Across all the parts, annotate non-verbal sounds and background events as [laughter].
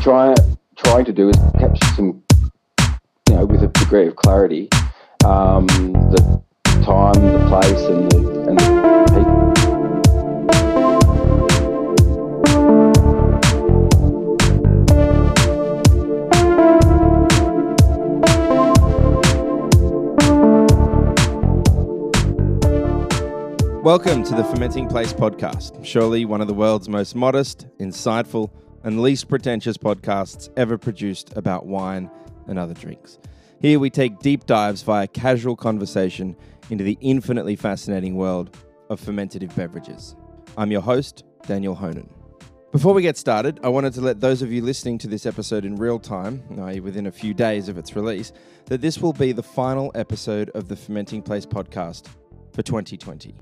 Trying to do is capture some, you know, with a degree of clarity, um, the time, the place, and the and the people. Welcome to the Fermenting Place podcast, surely one of the world's most modest, insightful, and least pretentious podcasts ever produced about wine and other drinks. Here we take deep dives via casual conversation into the infinitely fascinating world of fermentative beverages. I'm your host, Daniel Honan. Before we get started, I wanted to let those of you listening to this episode in real time, i.e., within a few days of its release, that this will be the final episode of the Fermenting Place podcast for 2020.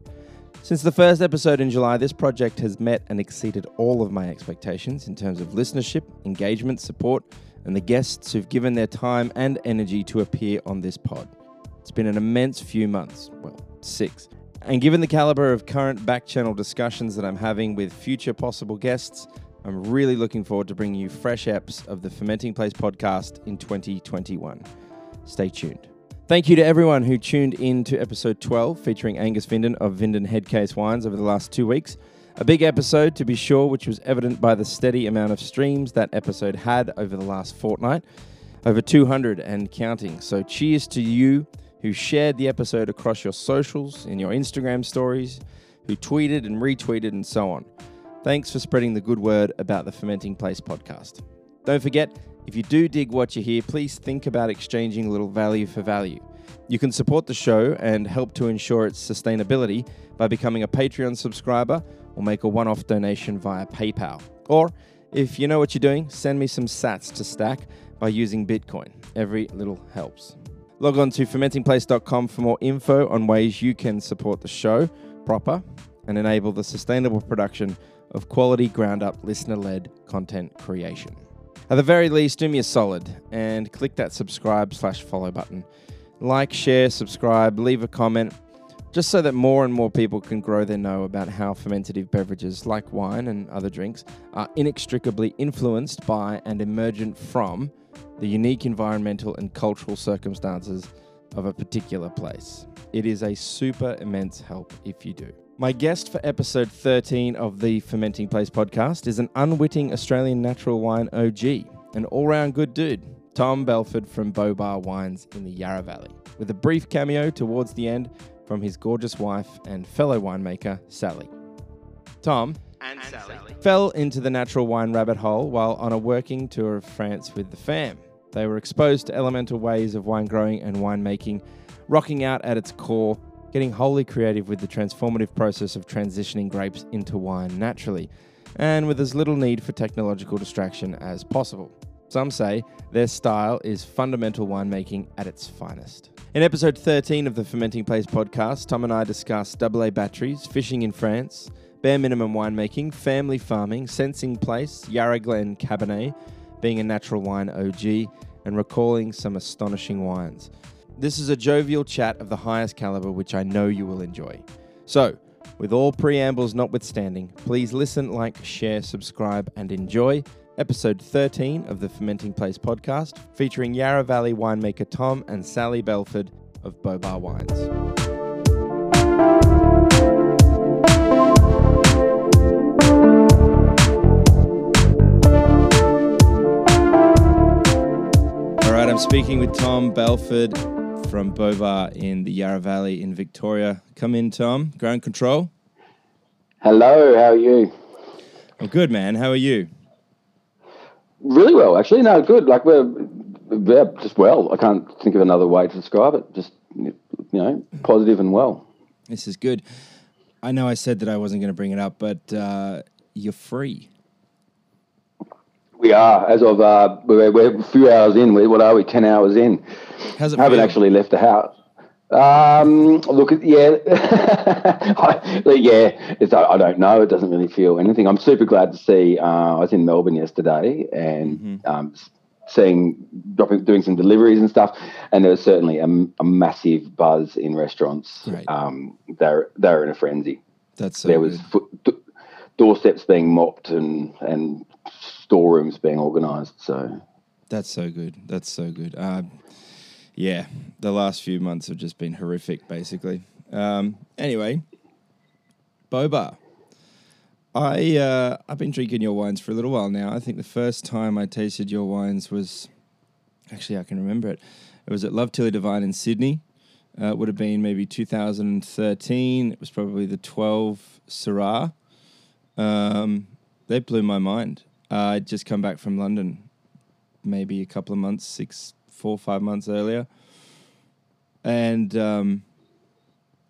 Since the first episode in July, this project has met and exceeded all of my expectations in terms of listenership, engagement, support, and the guests who've given their time and energy to appear on this pod. It's been an immense few months, well, six. And given the caliber of current back channel discussions that I'm having with future possible guests, I'm really looking forward to bringing you fresh eps of the Fermenting Place podcast in 2021. Stay tuned. Thank you to everyone who tuned in to episode 12 featuring Angus Vinden of Vinden Headcase Wines over the last two weeks. A big episode, to be sure, which was evident by the steady amount of streams that episode had over the last fortnight. Over 200 and counting. So, cheers to you who shared the episode across your socials, in your Instagram stories, who tweeted and retweeted, and so on. Thanks for spreading the good word about the Fermenting Place podcast. Don't forget, if you do dig what you hear, please think about exchanging a little value for value. You can support the show and help to ensure its sustainability by becoming a Patreon subscriber or make a one off donation via PayPal. Or, if you know what you're doing, send me some sats to stack by using Bitcoin. Every little helps. Log on to fermentingplace.com for more info on ways you can support the show proper and enable the sustainable production of quality ground up listener led content creation. At the very least, do me a solid and click that subscribe slash follow button. Like, share, subscribe, leave a comment, just so that more and more people can grow their know about how fermentative beverages like wine and other drinks are inextricably influenced by and emergent from the unique environmental and cultural circumstances of a particular place. It is a super immense help if you do. My guest for episode 13 of the Fermenting Place podcast is an unwitting Australian natural wine OG, an all round good dude, Tom Belford from Bobar Wines in the Yarra Valley, with a brief cameo towards the end from his gorgeous wife and fellow winemaker, Sally. Tom and, Sally. fell into the natural wine rabbit hole while on a working tour of France with the fam. They were exposed to elemental ways of wine growing and winemaking, rocking out at its core, getting wholly creative with the transformative process of transitioning grapes into wine naturally, and with as little need for technological distraction as possible. Some say their style is fundamental winemaking at its finest. In episode 13 of the Fermenting Place podcast, Tom and I discuss AA batteries, fishing in France, bare minimum winemaking, family farming, sensing place, Yarra Glen Cabernet, being a natural wine OG, and recalling some astonishing wines. This is a jovial chat of the highest caliber, which I know you will enjoy. So, with all preambles notwithstanding, please listen, like, share, subscribe, and enjoy episode 13 of the Fermenting Place podcast, featuring Yarra Valley winemaker Tom and Sally Belford of Bobar Wines. All right, I'm speaking with Tom Belford from Bobar in the Yarra Valley in Victoria. Come in, Tom. Ground control. Hello, how are you? I'm good, man. How are you? Really well, actually. No, good. Like we're, we're just well. I can't think of another way to describe it. Just you know, positive and well. This is good. I know I said that I wasn't going to bring it up, but uh, you're free. We are as of uh, we're, we're a few hours in. We, what are we? Ten hours in. How's it I haven't feel? actually left the house. Um, look, yeah, [laughs] I- yeah. It's, I, I don't know. It doesn't really feel anything. I'm super glad to see. Uh, I was in Melbourne yesterday and Mm-hmm. um, seeing dropping, doing some deliveries and stuff. And there was certainly a massive buzz in restaurants. Right. Um, they're they're in a frenzy. That's so there was good. foot, d- doorsteps being mopped and and storerooms being organised. So That's so good. That's so good. Uh, yeah, the last few months have just been horrific, basically. Um, anyway, Bobar. I uh, I've been drinking your wines for a little while now. I think the first time I tasted your wines was actually I can remember it. It was at Love Tilly Devine in Sydney. Uh, it would have been maybe 2013. It was probably the 12 Syrah. Um, they blew my mind. Uh, I'd just come back from London, maybe a couple of months, six, four, five months earlier, and um,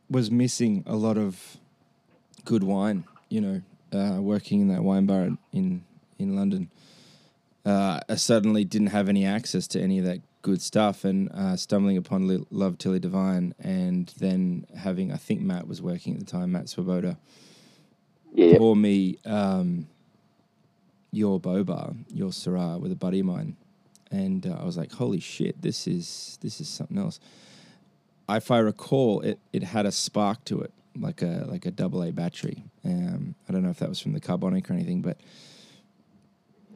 was missing a lot of good wine. You know, uh, working in that wine bar in in London, uh, I suddenly didn't have any access to any of that good stuff, and uh, stumbling upon Li- Love Tilly Devine, and then having I think Matt was working at the time, Matt Swieboda, yeah, pour me um, your Bobar, your Syrah with a buddy of mine, and uh, I was like, "Holy shit, this is this is something else." If I recall, it it had a spark to it, like a like a double A battery. Um, I don't know if that was from the carbonic or anything, but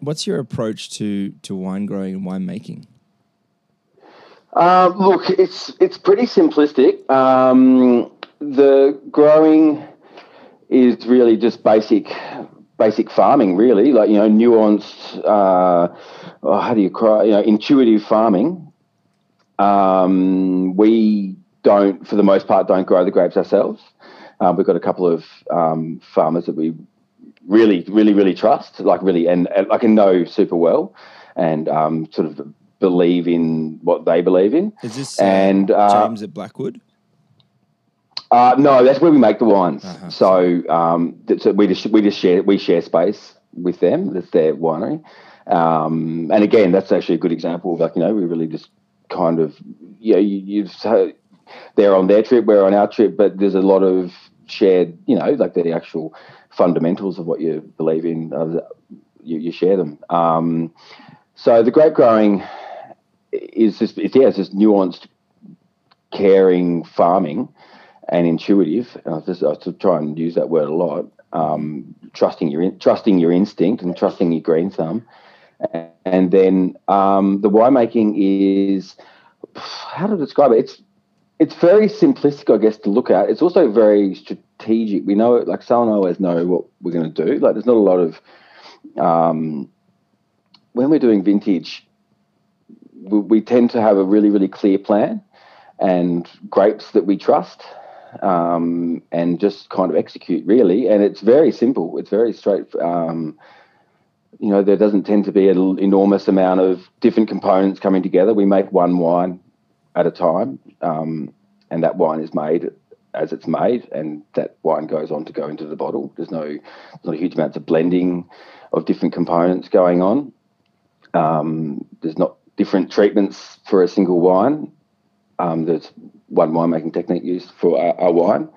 what's your approach to to wine growing and wine making? Uh, look, it's it's pretty simplistic. Um, the growing is really just basic basic farming, really, like you know, nuanced. Uh, oh, how do you cry? You know, intuitive farming. Um, we don't, for the most part, don't grow the grapes ourselves. Uh, we've got a couple of um, farmers that we really, really, really trust, like really, and, and I can know super well, and um, sort of believe in what they believe in. Is this uh, and uh, James at Blackwood? Uh, no, that's where we make the wines. Uh-huh. So, um, that's, we just we just share we share space with them. That's their winery. Um, and again, that's actually a good example of like you know we really just kind of you know you, you've so they're on their trip, we're on our trip, but there's a lot of shared you know like the actual fundamentals of what you believe in. Uh, you, you share them. Um, so the grape growing is just it's, yeah, it's just nuanced, caring farming and intuitive. I just I try and use that word a lot. Um, trusting your in, trusting your instinct and trusting your green thumb, and, and then um, the winemaking is how to describe it. It's it's very simplistic, I guess, to look at. It's also very strategic. We know, like Sal and I always know what we're going to do. Like, there's not a lot of um, when we're doing vintage. We, we tend to have a really, really clear plan and grapes that we trust um, and just kind of execute really. And it's very simple. It's very straight. Um, you know, there doesn't tend to be an enormous amount of different components coming together. We make one wine at a time, um, and that wine is made as it's made, and that wine goes on to go into the bottle. There's no, there's not huge amounts of blending of different components going on. Um, there's not different treatments for a single wine. Um, there's one winemaking technique used for a, wine,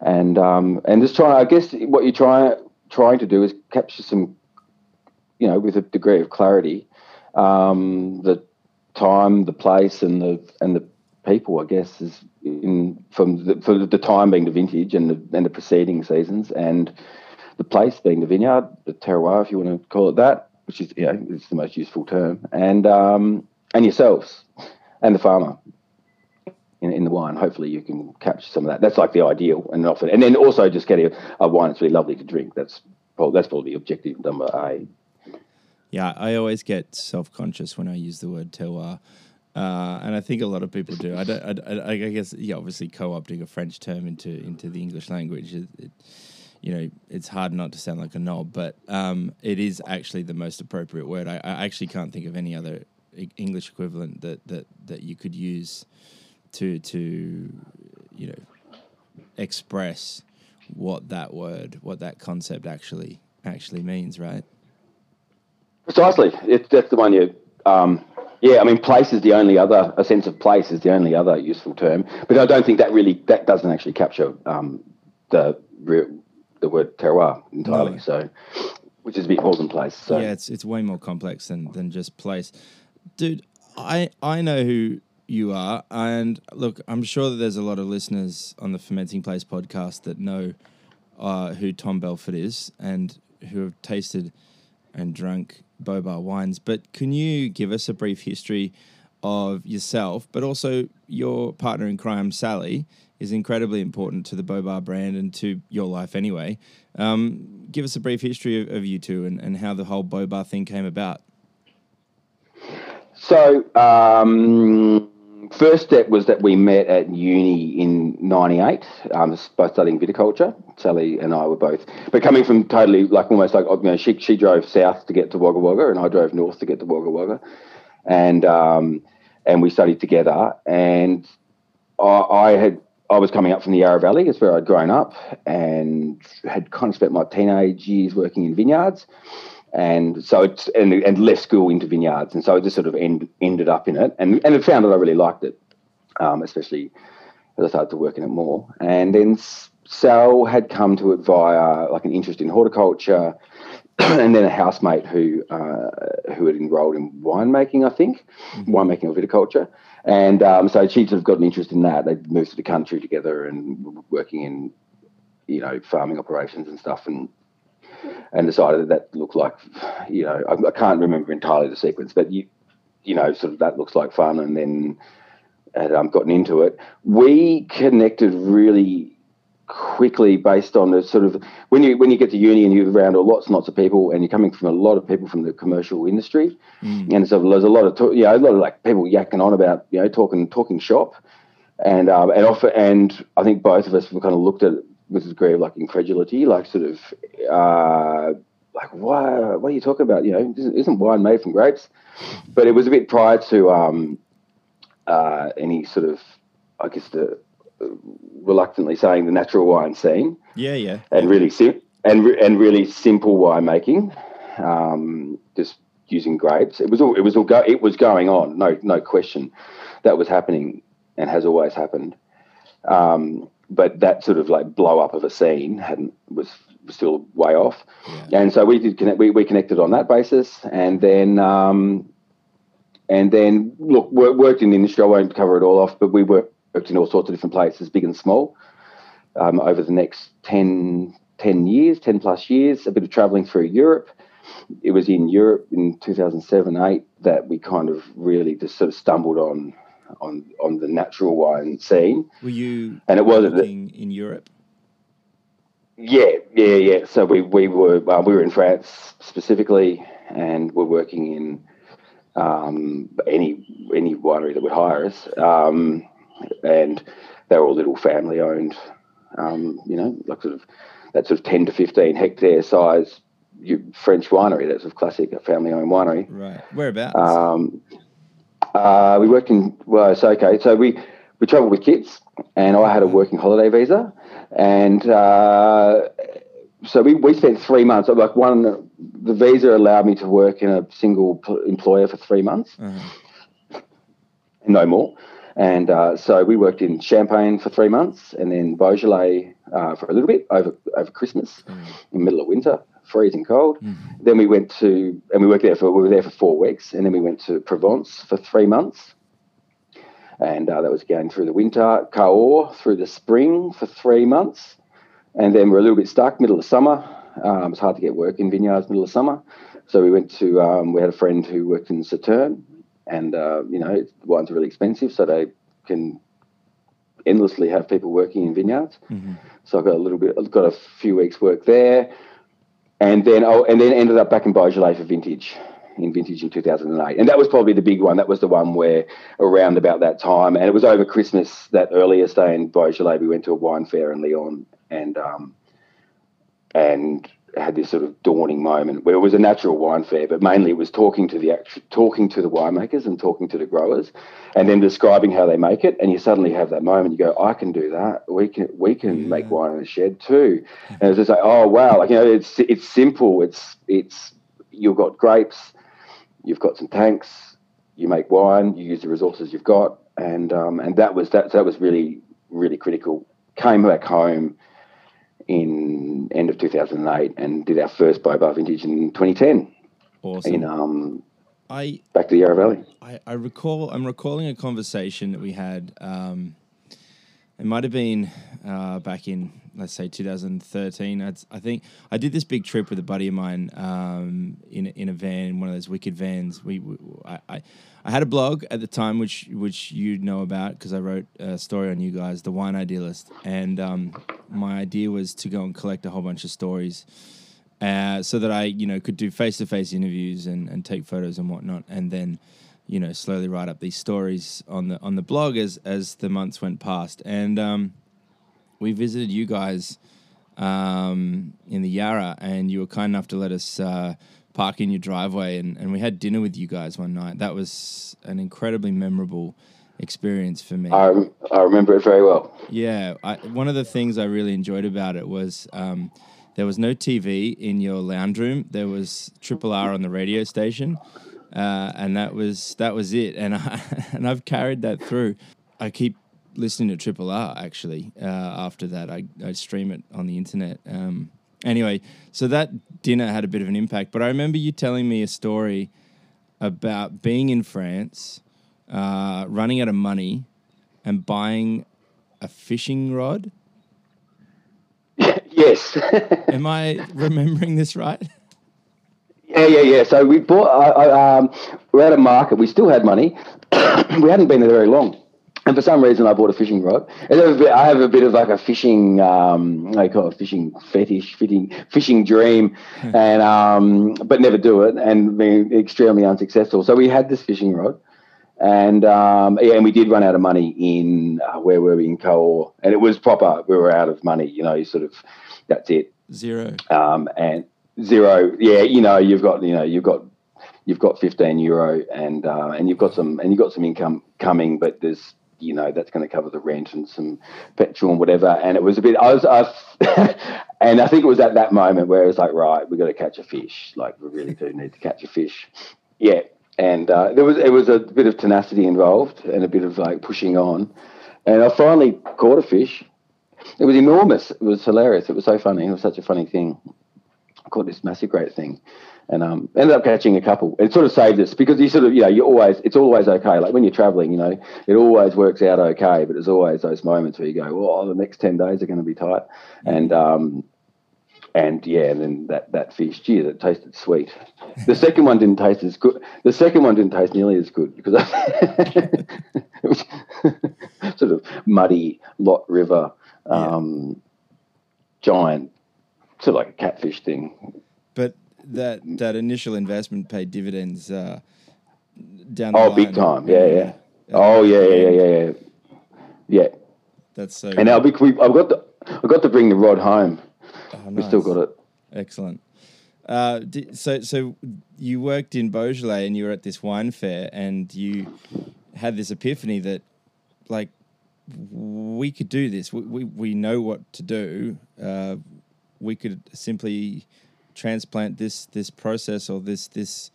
and um, and just trying. I guess what you're trying trying to do is capture some, you know, with a degree of clarity, um, the time, the place, and the and the people. I guess is in from the, for the time being the vintage and the and the preceding seasons, and the place being the vineyard, the terroir, if you want to call it that, which is you know it's the most useful term, and um, and yourselves and the farmer in, in the wine. Hopefully, you can capture some of that. That's like the ideal, and often, and then also just getting a, wine that's really lovely to drink. That's probably, that's probably objective number A. Yeah, I always get self conscious when I use the word terroir. Uh, and I think a lot of people do. I, I, I guess, yeah, obviously co-opting a French term into into the English language, it, it, you know, it's hard not to sound like a knob, but um, it is actually the most appropriate word. I, I actually can't think of any other English equivalent that that that you could use to to you know express what that word, what that concept actually actually means, right? Precisely. It's that's the one you. Um, yeah, I mean, place is the only other. A sense of place is the only other useful term, but I don't think that really that doesn't actually capture um, the the word terroir entirely. No. So, which is a bit more than place. So. Yeah, it's it's way more complex than than just place, dude. I I know who you are, and look, I'm sure that there's a lot of listeners on the Fermenting Place podcast that know uh, who Tom Belford is and who have tasted and drunk Bobar wines. But can you give us a brief history of yourself, but also your partner in crime, Sally, is incredibly important to the Bobar brand and to your life anyway. Um, give us a brief history of, of you two and, and how the whole Bobar thing came about. So, um, first step was that we met at uni in '98, um, both studying viticulture. Sally and I were both, but coming from totally like almost like you know, she she drove south to get to Wagga Wagga, and I drove north to get to Wagga Wagga, and um, and we studied together. And I, I had I was coming up from the Yarra Valley, it's where I'd grown up, and had kind of spent my teenage years working in vineyards and so it's and, and left school into vineyards, and so I just sort of end, ended up in it, and and I found that I really liked it, um, especially as I started to work in it more. And then Sal had come to it via like an interest in horticulture, [clears throat] and then a housemate who uh, who had enrolled in winemaking, I think, mm-hmm. winemaking or viticulture. And um, so she sort of got an interest in that. They moved to the country together and working in, you know, farming operations and stuff. And and decided that that looked like, you know, I, I, can't remember entirely the sequence, but you, you know, sort of that looks like fun, and then had um, gotten into it. We connected really quickly based on the sort of when you when you get to uni and you're around lots and lots of people and you're coming from a lot of people from the commercial industry mm. and so there's a lot of you know a lot of like people yakking on about you know talking talking shop and um, and offer and I think both of us were kind of looked at a degree like incredulity, like sort of uh, like why what are you talking about? You know, isn't wine made from grapes? But it was a bit prior to um, uh, any sort of, I guess the reluctantly saying the natural wine scene. Yeah, yeah, and really sim- and re- and really simple winemaking, um, just using grapes. It was all it was all go- it was going on. No no question, that was happening and has always happened. Um, but that sort of like blow up of a scene hadn't was still way off, yeah. and so we did connect. We, we connected on that basis, and then um, and then look worked in the industry. I won't cover it all off, but we worked in all sorts of different places, big and small, um, over the next 10, 10 years, ten plus years. A bit of travelling through Europe. It was in Europe in two thousand seven eight that we kind of really just sort of stumbled on on on the natural wine scene. Were you and it wasn't in Europe? Yeah, yeah, yeah. So we we were uh, we were in France specifically, and we're working in um, any any winery that would hire us, um, and they were all little family owned. Um, you know, like sort of that sort of ten to fifteen hectare size French winery. That's a classic a family owned winery. Right. Whereabouts? Uh, we worked in well, so okay. So we we travelled with kids, and I had a working holiday visa, and uh, so we, we spent three months. Like one, the visa allowed me to work in a single employer for three months, uh-huh. no more. And uh, so we worked in Champagne for three months, and then Beaujolais uh, for a little bit over over Christmas, mm. in the middle of winter, freezing cold. Mm-hmm. Then we went to, and we worked there for, we were there for four weeks, and then we went to Provence for three months. And uh, that was going through the winter, Cahors through the spring for three months. And then we're a little bit stuck, middle of summer. Um, it's hard to get work in vineyards middle of summer. So we went to, um, we had a friend who worked in Sauternes, and, uh, you know, wines are really expensive, so they can endlessly have people working in vineyards. Mm-hmm. So I got a little bit, I've got a few weeks work there and then oh, and then ended up back in Beaujolais for vintage in vintage in 2008 and that was probably the big one. That was the one where around about that time and it was over christmas that earliest day in beaujolais we went to a wine fair in lyon and um, and had this sort of dawning moment where it was a natural wine fair, but mainly it was talking to the actual, talking to the winemakers and talking to the growers, and then describing how they make it. And you suddenly have that moment. You go, I can do that. We can we can yeah. make wine in a shed too. And it's just like, oh wow, like you know, it's it's simple. It's it's you've got grapes, you've got some tanks, you make wine, you use the resources you've got, and um, and that was that that was really really critical. Came back home in end of 2008 and did our first Bobar vintage in 2010. Awesome. In um, I back to the Yarra Valley. I, I recall. I'm recalling a conversation that we had. Um, it might have been uh, back in let's say 2013. I'd, I think I did this big trip with a buddy of mine um, in in a van, one of those wicked vans. We, we I, I, I had a blog at the time, which which you know about because I wrote a story on you guys, the Wine Idealist, and um, my idea was to go and collect a whole bunch of stories. Uh, so that I, you know, could do face-to-face interviews and, and take photos and whatnot, and then, you know, slowly write up these stories on the on the blog as as the months went past. And um, we visited you guys um, in the Yarra, and you were kind enough to let us uh, park in your driveway, and, and we had dinner with you guys one night. That was an incredibly memorable experience for me. I, I remember it very well. Yeah, I, one of the things I really enjoyed about it was um, there was no TV in your lounge room. There was Triple R on the radio station, uh, and that was that was it. And I [laughs] and I've carried that through. I keep listening to Triple R actually. Uh, after that, I, I stream it on the internet. Um, anyway, so that dinner had a bit of an impact. But I remember you telling me a story about being in France, uh, running out of money, and buying a fishing rod. [laughs] yes. [laughs] Am I remembering this right? Yeah, yeah, yeah. So we bought. I, I, um, we're at a market. We still had money. [coughs] we hadn't been there very long. And for some reason, I bought a fishing rod. And I have a bit, I have a bit of like a fishing, um, I call it fishing fetish, fishing, fishing dream, [laughs] and um, but never do it, and being extremely unsuccessful. So we had this fishing rod, and um, yeah, and we did run out of money in uh, where were we in Cahors, and it was proper. We were out of money, you know. Sort of, that's it. Zero. Um, and zero. Yeah, you know, you've got, you know, you've got you've got 15 euro and uh, and you've got some and you've got some income coming, but there's you know that's going to cover the rent and some petrol and whatever. And it was a bit. I was, I, [laughs] and I think it was at that moment where it was like, right, we've got to catch a fish. Like we really do need to catch a fish. Yeah, and uh, there was it was a bit of tenacity involved and a bit of like pushing on. And I finally caught a fish. It was enormous. It was hilarious. It was so funny. It was such a funny thing. Caught this massive great thing and um, ended up catching a couple. It sort of saved us because you sort of, you know, you always, it's always okay. Like when you're traveling, you know, it always works out okay, but there's always those moments where you go, well, the next 10 days are going to be tight. And, um, and yeah, and then that, that fish, gee, that tasted sweet. The second one didn't taste as good. The second one didn't taste nearly as good because [laughs] it was [laughs] sort of muddy Lot River, um, yeah. giant, of like a catfish thing. But that that initial investment paid dividends uh, down the oh, big time. Yeah, yeah. Oh, yeah, yeah, yeah, yeah, yeah. That's so. And now we, I've got the, I got to bring the rod home. Oh, nice. We still got it. Excellent. Uh, so, so you worked in Beaujolais and you were at this wine fair and you had this epiphany that, like, we could do this. We we, we know what to do. Uh, we could simply transplant this this process or this this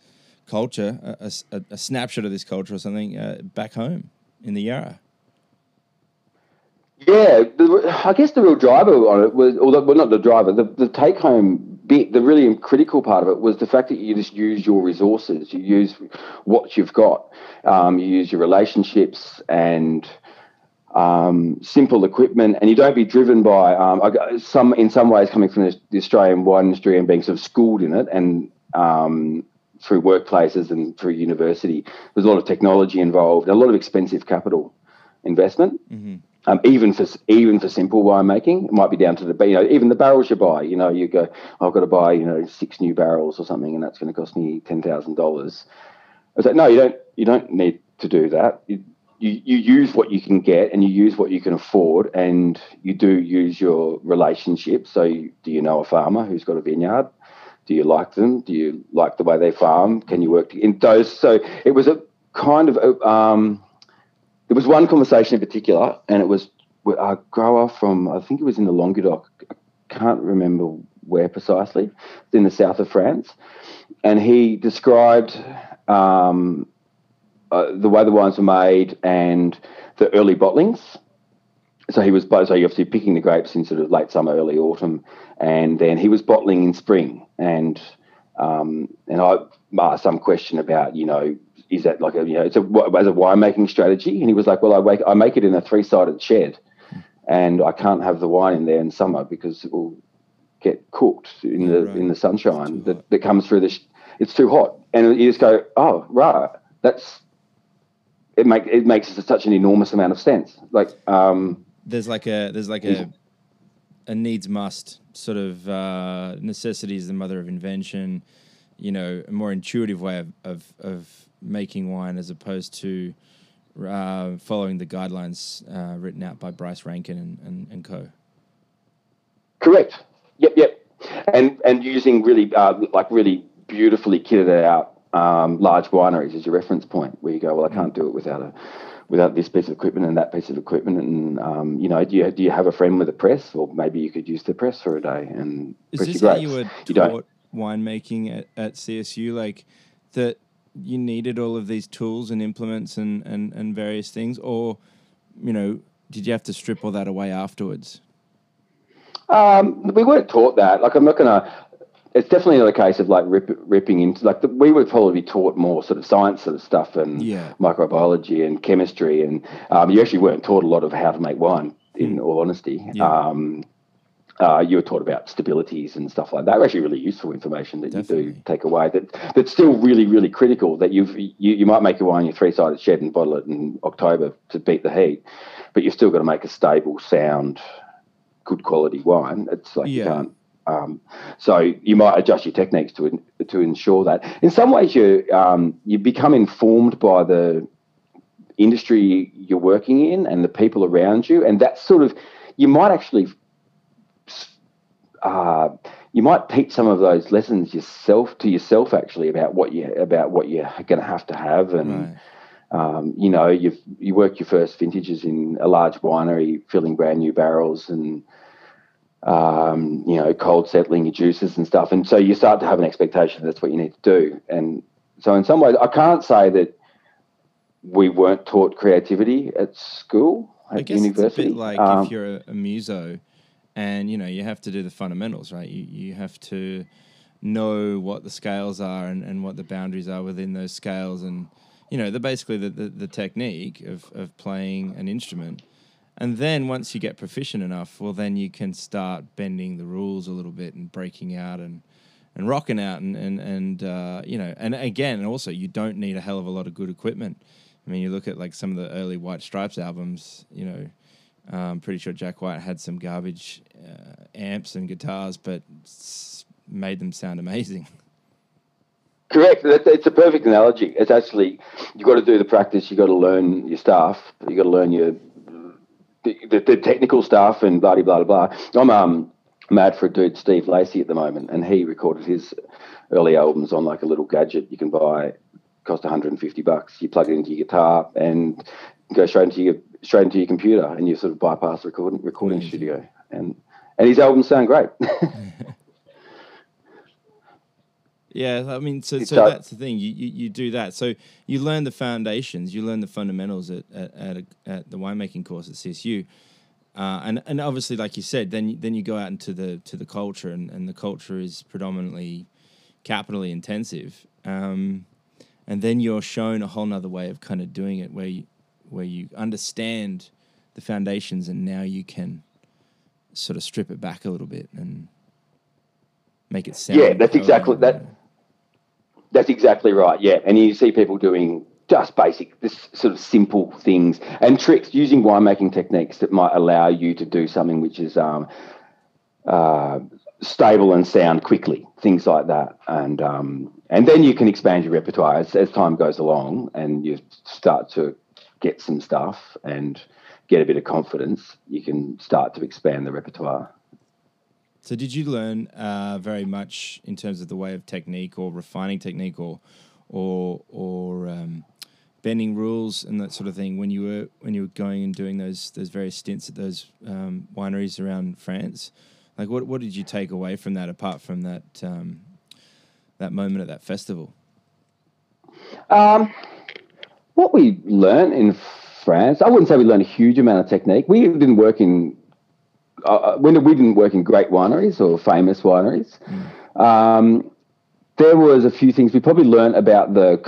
culture, a, a, a snapshot of this culture or something, uh, back home in the Yarra. Yeah, I guess the real driver on it was, although well, not the driver, the, the take home bit, the really critical part of it was the fact that you just use your resources, you use what you've got, um, you use your relationships and um, simple equipment, and you don't be driven by um, some in some ways coming from the Australian wine industry and being sort of schooled in it, and um, through workplaces and through university. There's a lot of technology involved, a lot of expensive capital investment. Mm-hmm. Um, even for even for simple winemaking, it might be down to the you know even the barrels you buy. You know, you go, I've got to buy you know six new barrels or something, and that's going to cost me ten thousand dollars. I was like, no, you don't. You don't need to do that. You, you, you use what you can get and you use what you can afford and you do use your relationships. So you, do you know a farmer who's got a vineyard? Do you like them? Do you like the way they farm? Can you work in those? So it was a kind of a, um, there was one conversation in particular, and it was a grower from I think it was in the Languedoc. I can't remember where precisely. In the south of France, and he described um, uh, the way the wines were made and the early bottlings. So he was so you obviously picking the grapes in sort of late summer, early autumn, and then he was bottling in spring. And um, and I asked some question about you know is that like a you know it's a as a winemaking strategy? And he was like, well, I make I make it in a three sided shed, and I can't have the wine in there in summer because it will get cooked in the right. in the sunshine that, that comes through the. Sh- it's too hot, and you just go, oh right, that's it. Make it makes such an enormous amount of sense. Like um, there's like a there's like a a needs must sort of uh, necessity is the mother of invention. You know, a more intuitive way of of, of making wine as opposed to uh, following the guidelines uh, written out by Bryce Rankine and, and, and, co. Correct. Yep, yep. And and using really uh, like really beautifully kitted out um, large wineries as your reference point, where you go, well, I can't do it without a without this piece of equipment and that piece of equipment. And um, you know, do you do you have a friend with a press, or maybe you could use the press for a day and is this how you were you taught winemaking at, at CSU? Like that you needed all of these tools and implements and, and, and various things, or you know, did you have to strip all that away afterwards? Um, we weren't taught that. Like, I'm not gonna. It's definitely not a case of like rip, ripping into like the, we would probably be taught more sort of science sort of stuff and yeah. microbiology and chemistry, and um, you actually weren't taught a lot of how to make wine. In mm. all honesty, yeah. um, uh, you were taught about stabilities and stuff like that. Actually, really useful information that Definitely. you do take away. That that's still really, really critical. That you've you, you might make your wine in your three sided shed and bottle it in October to beat the heat, but you've still got to make a stable, sound, good quality wine. It's like yeah. you can't. Um, so you might adjust your techniques to to ensure that. In some ways, you um, you become informed by the industry you're working in and the people around you, and that sort of you might actually uh, you might teach some of those lessons yourself to yourself actually about what you about what you're going to have to have and right. um, you know you you work your first vintages in a large winery filling brand new barrels and um, you know cold settling your juices and stuff. And so you start to have an expectation that's what you need to do. And so in some ways I can't say that we weren't taught creativity at school at I guess university. It's a bit like um, if you're a, a muso and you know you have to do the fundamentals right? You, you have to know what the scales are and, and what the boundaries are within those scales. And you know the basically the, the, the technique of, of playing an instrument and then once you get proficient enough well then you can start bending the rules a little bit and breaking out and and rocking out and and, and uh, you know and again also you don't need a hell of a lot of good equipment i mean you look at like some of the early white stripes albums you know I'm pretty sure Jack White had some garbage uh, amps and guitars, but made them sound amazing. [laughs] Correct. It's a perfect analogy. It's actually you've got to do the practice. You've got to learn your stuff. You've got to learn your the, the, the technical stuff and blah blah blah blah. I'm um mad for a dude, Steve Lacy, at the moment, and he recorded his early albums on like a little gadget you can buy. Cost 150 bucks. You plug it into your guitar and go straight into your straight into your computer and you sort of bypass the recording recording mm-hmm. studio and and his albums sound great. [laughs] [laughs] yeah, I mean, so so that's the thing. You, you, you do that. So you learn the foundations, you learn the fundamentals at at at, a, at the winemaking course at CSU. Uh, and and obviously, like you said, then then you go out into the to the culture, and, and the culture is predominantly capitally intensive. Um, and then you're shown a whole nother way of kind of doing it, where you, where you understand the foundations and now you can sort of strip it back a little bit and make it sound. Yeah, that's exactly that. That's exactly right. Yeah, and you see people doing just basic, this sort of simple things and tricks using winemaking techniques that might allow you to do something which is um, uh, stable and sound quickly, things like that, and um, and then you can expand your repertoire as, as time goes along, and you start to get some stuff and get a bit of confidence, you can start to expand the repertoire. So, did you learn uh, very much in terms of the way of technique or refining technique or or or um, bending rules and that sort of thing when you were when you were going and doing those those various stints at those um, wineries around France? Like, what what did you take away from that apart from that um, that moment at that festival? Um, what we learned in France, I wouldn't say we learned a huge amount of technique. We didn't work in uh, uh we didn't work in great wineries or famous wineries. Mm. Um, there was a few things we probably learned about the,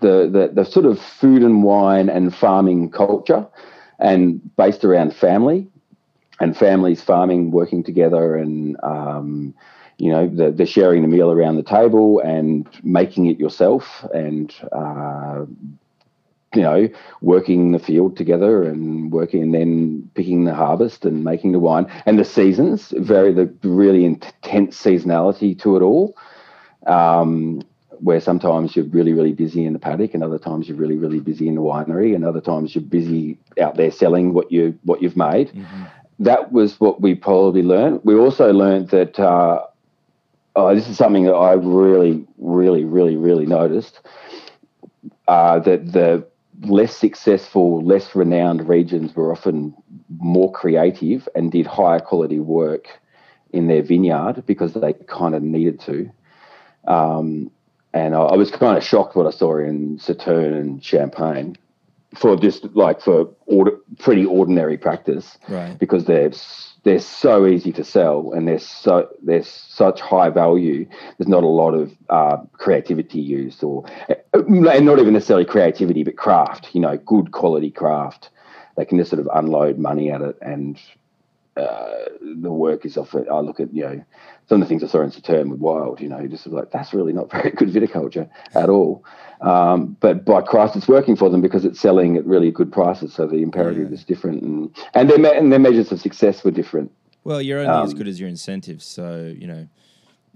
the, the the sort of food and wine and farming culture, and based around family. and families farming, working together, and um, you know the, the sharing the meal around the table and making it yourself, and uh, you know working the field together and working and then picking the harvest and making the wine and the seasons very the really intense seasonality to it all. Um, where sometimes you're really, really busy in the paddock, and other times you're really, really busy in the winery, and other times you're busy out there selling what you what you've made. Mm-hmm. That was what we probably learned. We also learned that uh, oh, this is something that I really, really, really, really noticed uh, that the less successful, less renowned regions were often more creative and did higher quality work in their vineyard because they kind of needed to. Um, and I, I was kind of shocked what I saw in Sauternes and Champagne for just like for order, pretty ordinary practice, right? Because they're they're so easy to sell and they're so they're such high value. There's not a lot of uh, creativity used, or and not even necessarily creativity, but craft. You know, good quality craft. They can just sort of unload money at it, and uh, the work is often. I look at you know some of the things I saw in Sauternes were Wild, you know, you're just like that's really not [laughs] very good viticulture at all. Um, but by Christ, it's working for them because it's selling at really good prices. So the imperative yeah. is different, and and their and their measures of success were different. Well, you're only um, as good as your incentives. So you know,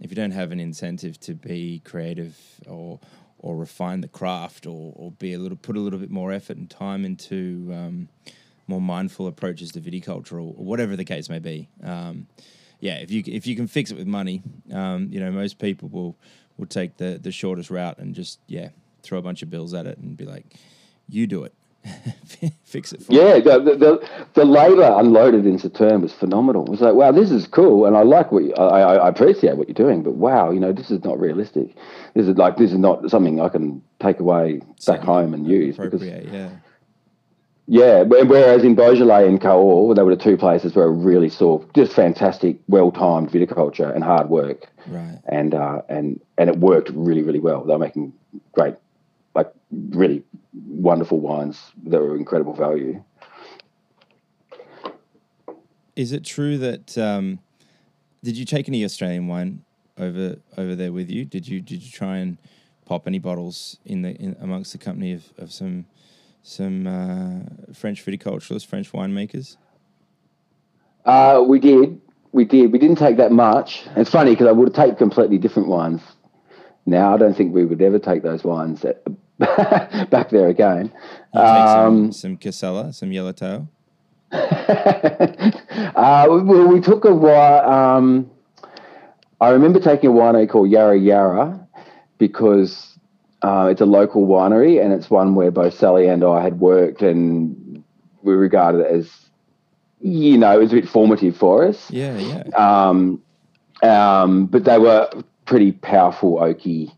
if you don't have an incentive to be creative or or refine the craft or or be a little put a little bit more effort and time into um, more mindful approaches to viticulture or, or whatever the case may be. Um, yeah, if you if you can fix it with money, um, you know most people will will take the the shortest route and just yeah throw a bunch of bills at it and be like, you do it. [laughs] fix it for yeah the, the, the labor unloaded into Sauternes was phenomenal. It was like wow this is cool and I like what you, I, I appreciate what you're doing but wow you know this is not realistic. This is like this is not something I can take away back home and use because yeah yeah, whereas in Beaujolais and Cahors, they were the two places where I really saw just fantastic, well-timed viticulture and hard work. Right. And uh, and and it worked really, really well. They were making great, like really wonderful wines that were incredible value. Is it true that um, did you take any Australian wine over over there with you? Did you did you try and pop any bottles in the in, amongst the company of, of some some uh, French viticulturists, French winemakers? Uh, we did. We did. We didn't take that much. It's funny because I would have taken completely different wines. Now I don't think we would ever take those wines that, [laughs] back there again. Um, some, some Casella, some Yellowtail. [laughs] uh, well, we took a wine. Um, I remember taking a wine called Yarra Yarra because uh, it's a local winery, and it's one where both Sally and I had worked, and we regarded it as, you know, it was a bit formative for us. Yeah, yeah. Um, um, but they were pretty powerful oaky,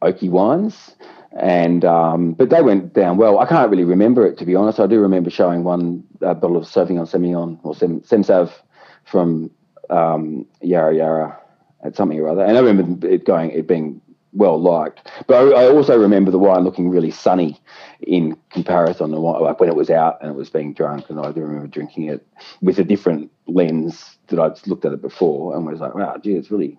oaky wines, and um, but they went down well. I can't really remember it to be honest. I do remember showing one uh, bottle of Sauvignon Semillon or Sem, Semsav from um, Yarra Yarra at something or other, and I remember it going, it being well liked. But I, I, also remember the wine looking really sunny in comparison to what, like when it was out and it was being drunk. And I do remember drinking it with a different lens that I'd looked at it before and was like, wow, gee, it's really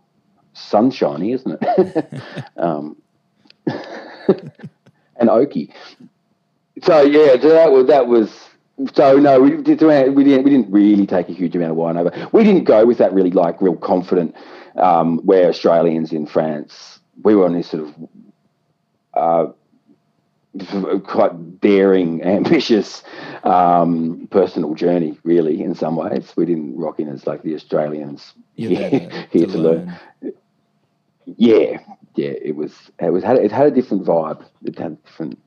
sunshiny, isn't it? [laughs] [laughs] um, [laughs] and oaky. So yeah, so that was that was. So no, we, we didn't we didn't really take a huge amount of wine over. We didn't go with that really like real confident um, where Australians in France we were on this sort of uh, quite daring, [laughs] ambitious um, personal journey, really, in some ways. We didn't rock in as like the Australians here, [laughs] here to, to learn. learn. Yeah, yeah, it was. It was had. It had a different vibe. It had a different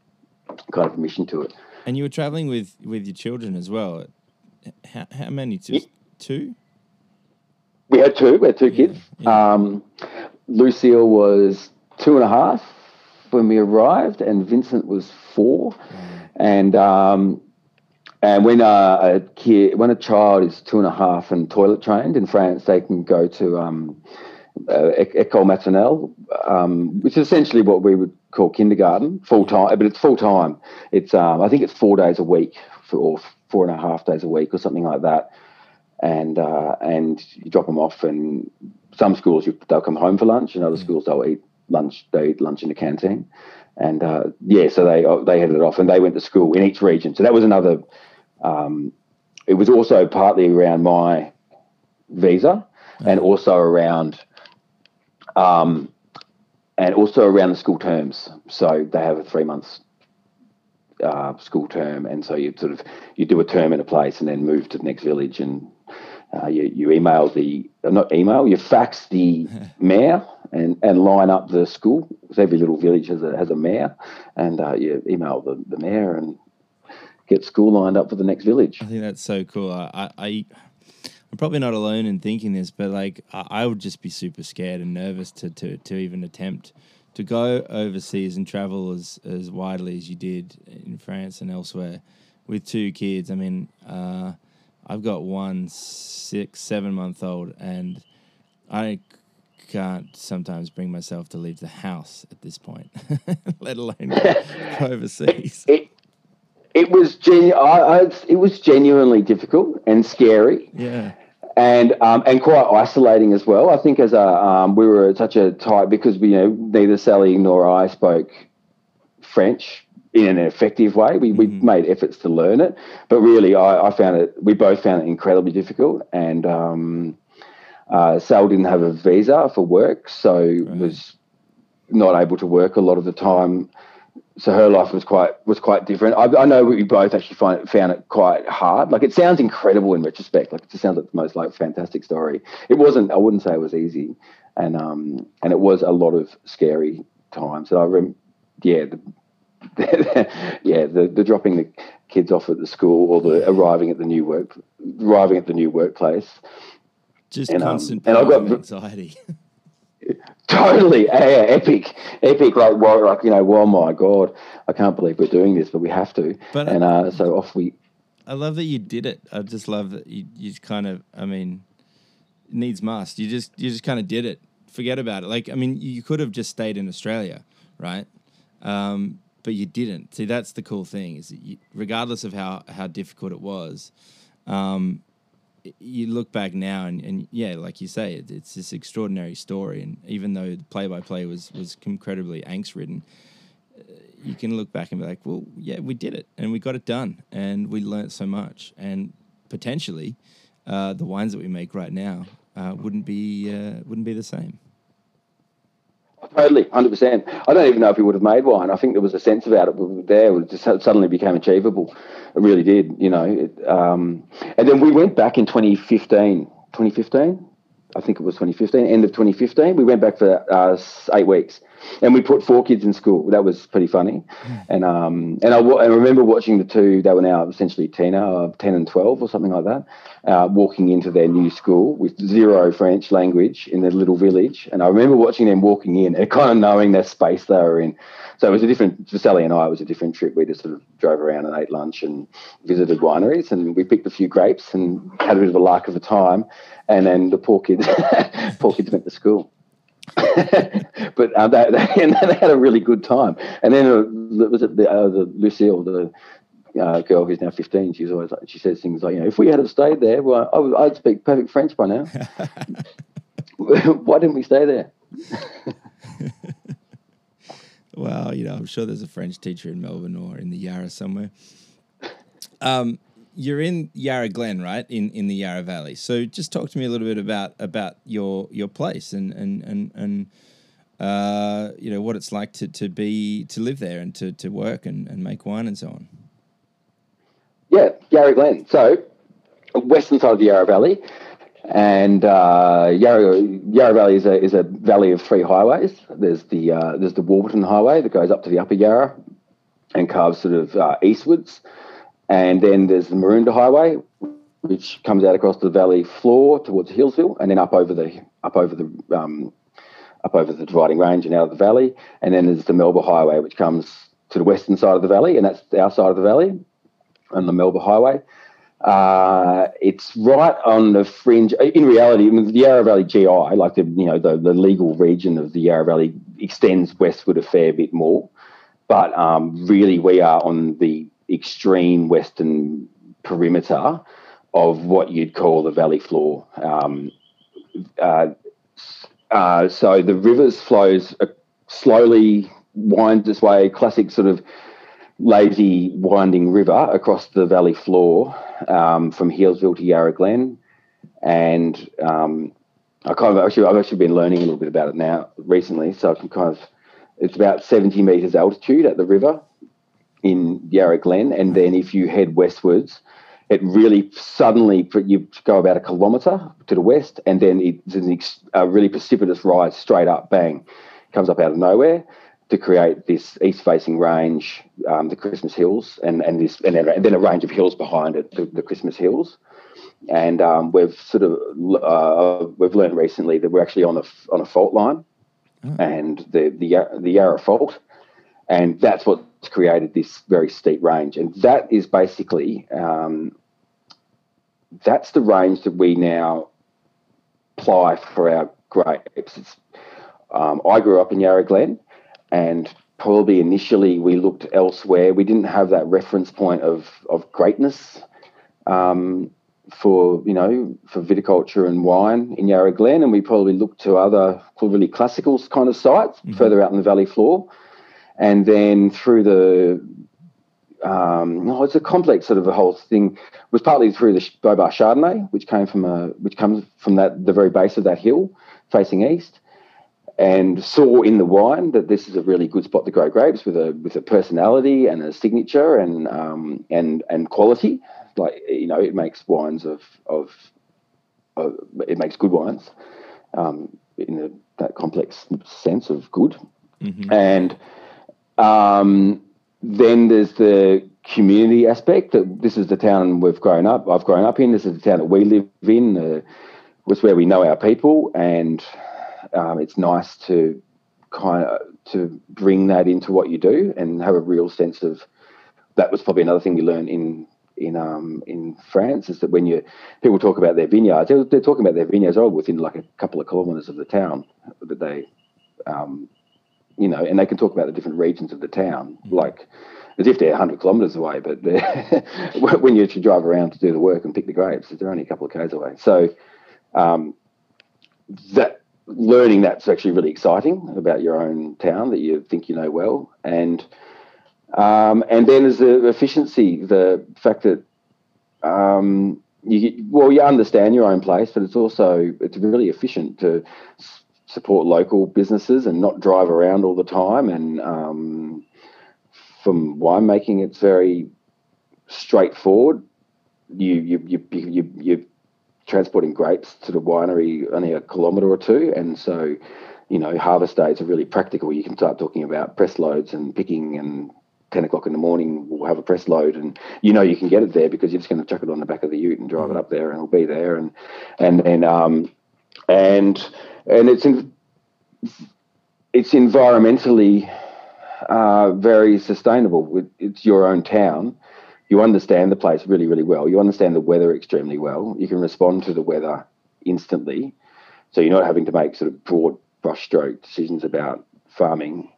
kind of mission to it. And you were traveling with with your children as well. How, how many? Two. Yeah. two? We had two. We had two yeah, kids. Yeah. Um, Lucille was two and a half when we arrived, and Vincent was four. Mm. And um, and when uh, a kid, when a child is two and a half and toilet trained in France, they can go to um, uh, école maternelle, um, which is essentially what we would call kindergarten, full time, but it's full time. It's um, I think it's four days a week for, or four and a half days a week or something like that. and uh, and you drop them off. And some schools you, they'll come home for lunch, and other mm. schools they'll eat lunch. They eat lunch in the canteen, and uh, yeah, so they uh, they headed off, and they went to school in each region. So that was another. Um, it was also partly around my visa, and also around. Um, and also around the school terms. So they have a three months uh, school term, and so you sort of you do a term in a place and then move to the next village, and uh, you, you email the uh, not email, you fax the [laughs] mayor and, and line up the school. Because every little village has a has a mayor, and uh, you email the, the mayor and get school lined up for the next village. I think that's so cool. I, I I'm probably not alone in thinking this, but like I, I would just be super scared and nervous to to to even attempt to go overseas and travel as, as widely as you did in France and elsewhere with two kids. I mean, uh, I've got one six, seven month old, and I can't sometimes bring myself to leave the house at this point, [laughs] let alone go [laughs] overseas. It, it was genu- I, I, it was genuinely difficult and scary. Yeah and um, and quite isolating as well. I think as a um, we were such a tight because we, you know neither Sally nor I spoke French in an effective way. We, mm-hmm. made efforts to learn it, but really I, I, found it. We both found it incredibly difficult, and um, uh, Sal didn't have a visa for work, so right. was not able to work a lot of the time so her life was quite was quite different. I, I know we both actually find it, found it quite hard. Like it sounds incredible in retrospect. Like it just sounds like the most like fantastic story. It wasn't. I wouldn't say it was easy, and um and it was a lot of scary times. And I rem, yeah, the, [laughs] yeah, the the dropping the kids off at the school or the arriving at the new work, arriving at the new workplace. Just and, um, constant um, and I got anxiety. [laughs] Totally, yeah, epic, epic. Like, well, like you know, well, my god, I can't believe we're doing this, but we have to. But and uh, so off we. I love that you did it. I just love that you, you kind of. I mean, needs must. You just you just kind of did it. Forget about it. Like I mean, you could have just stayed in Australia, right? Um, but you didn't. See, that's the cool thing is you, regardless of how how difficult it was, um, you look back now and, and yeah, like you say, it, it's this extraordinary story. And even though the play by play was was incredibly angst ridden, uh, you can look back and be like, well, yeah, we did it and we got it done and we learnt so much. And potentially, uh, the wines that we make right now uh, wouldn't be uh, wouldn't be the same. Totally, hundred percent. I don't even know if he would have made wine. I think there was a sense about it there. It just suddenly became achievable. It really did, you know. It, um, and then we went back in 2015. 2015, I think it was 2015, end of 2015. We went back for uh, eight weeks, and we put four kids in school. That was pretty funny. Mm. And um, and I, I remember watching the two. They were now essentially 10, uh, 10 and 12 or something like that, uh, walking into their new school with zero French language in their little village. And I remember watching them walking in and [laughs] kind of knowing the space they were in. So it was a different, for Sally and I, it was a different trip. We just sort of drove around and ate lunch and visited wineries and we picked a few grapes and had a bit of a lark of a time. And then the poor kids, [laughs] poor kids went to school. [laughs] but uh, they, they, [laughs] they, had a really good time. And then uh, was it the, uh, the Lucille, the uh, girl who's now 15, she's always like, she says things like, you know, if we had have stayed there, well, I would, I'd speak perfect French by now. [laughs] Why didn't we stay there? well, you know, I'm sure there's a French teacher in Melbourne or in the Yarra somewhere. Um, you're in Yarra Glen, right? In in the Yarra Valley. So just talk to me a little bit about about your your place and and and and uh, you know what it's like to, to be to live there and to, to work and, and make wine and so on. Yeah, Yarra Glen. So western side of the Yarra Valley, and uh, Yarra Yarra Valley is a is a valley of three highways. There's the uh, there's the Warburton Highway that goes up to the Upper Yarra and carves sort of uh, eastwards and then there's the Maroondah Highway, which comes out across the valley floor towards Healesville, and then up over the up over the um, up over the dividing range and out of the valley. And then there's the Melba Highway, which comes to the western side of the valley, and that's our side of the valley, and the Melba Highway. Uh, it's right on the fringe. In reality, the Yarra Valley GI, like the you know the, the legal region of the Yarra Valley, extends westward a fair bit more. But um, really, we are on the extreme western perimeter of what you'd call the valley floor. Um, uh, uh, so the rivers flows uh, slowly winds its way, classic sort of lazy winding river across the valley floor um, from Healesville to Yarra Glen, and um, I kind of actually I've actually been learning a little bit about it now recently, so I can kind of it's about 70 meters altitude at the river in Yarra Glen, and then if you head westwards, it really suddenly you go about a kilometre to the west, and then it's a really precipitous rise straight up, bang, comes up out of nowhere to create this east-facing range, um, the Christmas Hills, and and this and then a range of hills behind it, the, the Christmas Hills. And um, we've sort of uh, we've learned recently that we're actually on a on a fault line, oh. and the the the Yarra Fault, and that's what's created this very steep range. And that is basically um, that's the range that we now apply for our grapes. Um, I grew up in Yarra Glen, and probably initially we looked elsewhere. We didn't have that reference point of of greatness um, for you know for viticulture and wine in Yarra Glen, and we probably looked to other really classical kind of sites mm-hmm. further out in the valley floor. And then through the um, no, it's a complex sort of a whole thing. It was partly through the Bobar Chardonnay, which came from a which comes from that the very base of that hill, facing east, and saw in the wine that this is a really good spot to grow grapes with a with a personality and a signature and um, and and quality. Like you know, it makes wines of of, of it makes good wines um, in a, that complex sense of good, mm-hmm. and um, then there's the community aspect that this is the town we've grown up. I've grown up in. This is the town that we live in. Was where we know our people, and um, it's nice to kind of to bring that into what you do and have a real sense of. That was probably another thing we learned in in um in France is that when you people talk about their vineyards, they're, they're talking about their vineyards all within like a couple of kilometres of the town that they um, you know, and they can talk about the different regions of the town, mm-hmm. like as if they're 100 kilometres away, but [laughs] when you actually drive around to do the work and pick the grapes, they're only a couple of k's away. So um, that learning that's actually really exciting about your own town that you think you know well, and um, and then there's the efficiency, the fact that um, you well you understand your own place, but it's also it's really efficient to support local businesses and not drive around all the time. And um, from winemaking, it's very straightforward. You you you you you transporting grapes to the winery only a kilometre or two, and so you know harvest days are really practical. You can start talking about press loads and picking and 10 o'clock in the morning we'll have a press load and you know you can get it there because you're just going to chuck it on the back of the ute and drive it up there and it'll be there and and then um and and it's in, it's environmentally uh, very sustainable. It's your own town. You understand the place really, really well. You understand the weather extremely well. You can respond to the weather instantly. So you're not having to make sort of broad brushstroke decisions about farming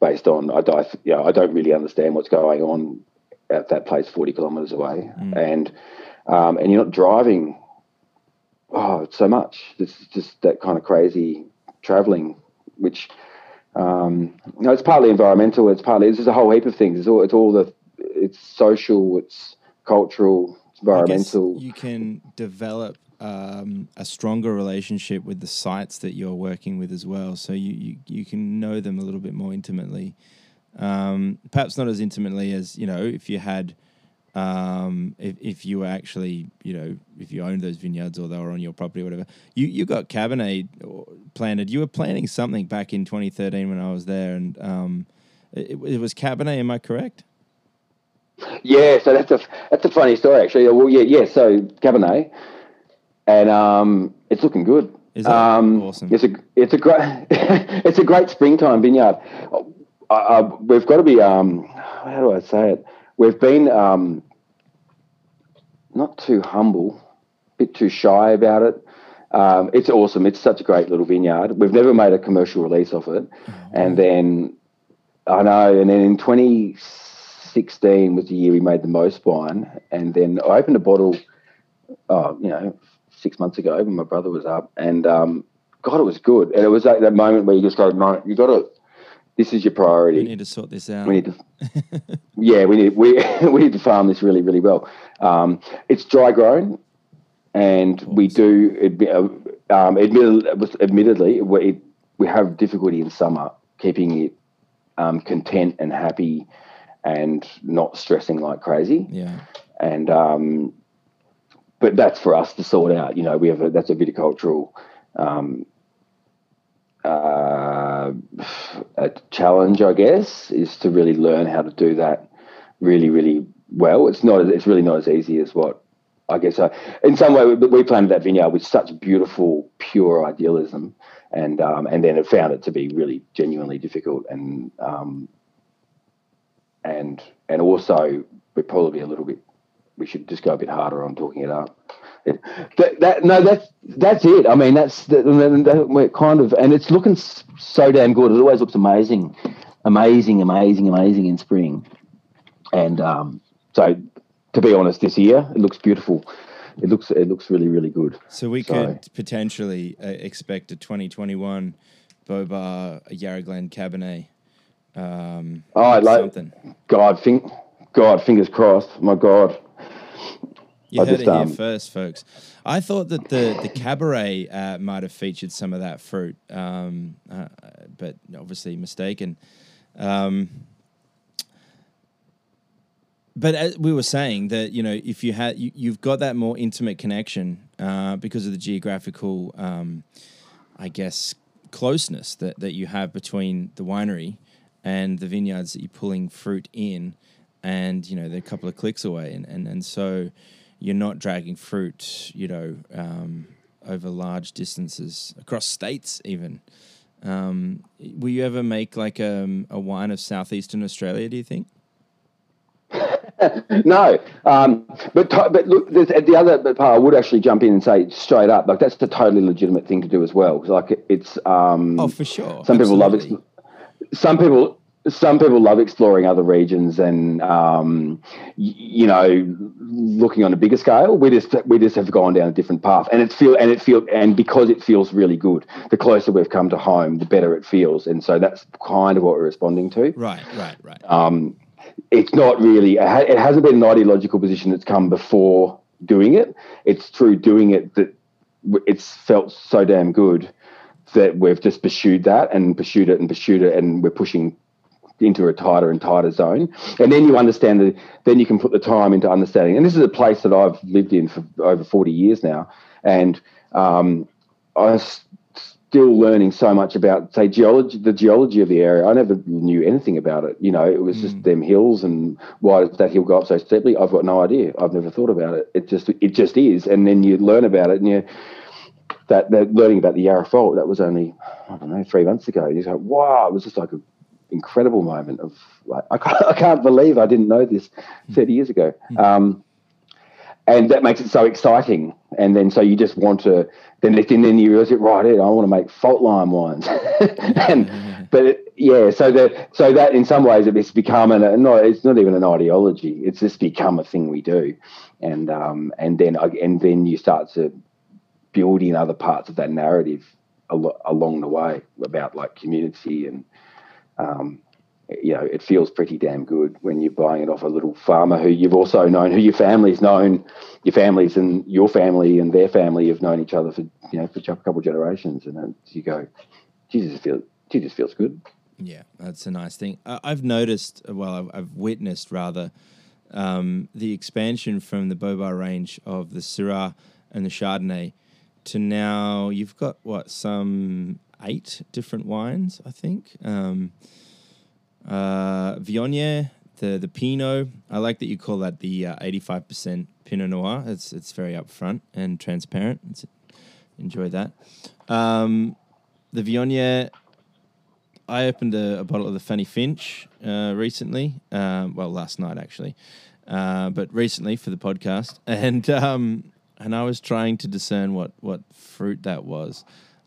based on I don't, you know, I don't really understand what's going on at that place 40 kilometres away, mm. and um, and you're not driving oh so much. It's just that kind of crazy traveling, which um, you know, it's partly environmental. It's partly it's just a whole heap of things. It's all it's all the it's social, it's cultural, it's environmental. you can develop um, a stronger relationship with the sites that you're working with as well. So you, you, you can know them a little bit more intimately. Um, perhaps not as intimately as, you know, if you had um, if, if you were actually, you know, if you owned those vineyards or they were on your property or whatever. You you got Cabernet planted. You were planting something back in 2013 when I was there, and um, it, it, was Cabernet. Am I correct? Yeah, so that's a that's a funny story actually. Well, yeah, yeah. So Cabernet, and um, it's looking good. Is that um, awesome? It's a it's a great [laughs] it's a great springtime vineyard. Uh, uh, we've got to be um, how do I say it? We've been um, not too humble, a bit too shy about it. Um, it's awesome. It's such a great little vineyard. We've never made a commercial release of it. Oh, and then I know, and then in 2016 was the year we made the most wine. And then I opened a bottle oh, you know, six months ago when my brother was up, and um, God, it was good. And it was like that moment where you just go, you got to. This is your priority. We need to sort this out. We need to, yeah, we need we [laughs] we need to farm this really really well. Um, it's dry grown, and we do admit, um, admittedly, admittedly we we have difficulty in summer keeping it um, content and happy, and not stressing like crazy. Yeah, and um, but that's for us to sort out. You know, we have a, that's a viticultural um, uh, a challenge, I guess, is to really learn how to do that really, really well. It's not. It's really not as easy as what I guess. Uh, in some way, we, we planted that vineyard with such beautiful, pure idealism, and um, and then it found it to be really genuinely difficult, and um, and and also we're probably a little bit. We should just go a bit harder on talking it up. That, that, no, that's that's it. I mean, that's that, we're kind of, and it's looking so damn good. It always looks amazing, amazing, amazing, amazing in spring. And um, so, to be honest, this year it looks beautiful. It looks it looks really really good. So we so, could potentially uh, expect a 2021 Bobar Yarra Glen Cabernet. Um, oh, I like something. God, think, God, fingers crossed. My God. You I heard just, it here um, first, folks. I thought that the the Cabernet uh, might have featured some of that fruit, um, uh, but obviously mistaken. Um, but as we were saying that you know if you had you, have got that more intimate connection uh, because of the geographical, um, I guess, closeness that that you have between the winery and the vineyards that you're pulling fruit in, and you know they're a couple of clicks away, and and and so you're not dragging fruit, you know, um, over large distances across states, even. Um, will you ever make like a, um, a wine of southeastern Australia? Do you think? [laughs] no, um, but but look, the other part I would actually jump in and say straight up, like that's a totally legitimate thing to do as well. Like it's um, oh for sure. Some Absolutely. people love it. Some people some people love exploring other regions and um, you know looking on a bigger scale. We just we just have gone down a different path, and it feel and it feel and because it feels really good. The closer we've come to home, the better it feels, and so that's kind of what we're responding to. Right, right, right. Um, it's not really. It hasn't been an ideological position that's come before doing it. It's through doing it that it's felt so damn good that we've just pursued that and pursued it and pursued it, and we're pushing into a tighter and tighter zone. And then you understand that, then you can put the time into understanding. And this is a place that I've lived in for over 40 years now. And um, I'm still learning so much about, say, geology, the geology of the area. I never knew anything about it. You know, it was mm. just them hills and why does that hill go up so steeply? I've got no idea. I've never thought about it. It just, it just is. And then you learn about it and you, that, that learning about the Yarra Fault, that was only, I don't know, three months ago. And you go, wow, it was just like a incredible moment of like I can't, [laughs] I can't believe I didn't know this 30 years ago. Hmm. Um, and that makes it so exciting. And then so you just want to then and then you realize it right. I want to make fault line wines. [laughs] and [laughs] but it, yeah, so that so that in some ways it's become an no, it's not even an ideology. It's just become a thing we do, and um and then and then you start to build in other parts of that narrative along the way about like community and um, you know, it feels pretty damn good when you're buying it off a little farmer who you've also known, who your family's known, your families and your family and their family have known each other for you know for a couple of generations, and then you go, Jesus feels, Jesus feels good. Yeah, that's a nice thing. I've noticed, well, I've, I've witnessed rather, um, the expansion from the Bobar range of the Syrah and the Chardonnay to now you've got what some eight different wines, I think. Um, uh, Viognier, the the Pinot. I like that you call that the uh, eighty five percent Pinot Noir. It's it's very upfront and transparent. It's, enjoy that. Um, the Viognier. I opened a, a, bottle of the Fanny Finch uh, recently. Um, well, last night actually, uh, but recently for the podcast, [laughs] and um, and I was trying to discern what what fruit that was.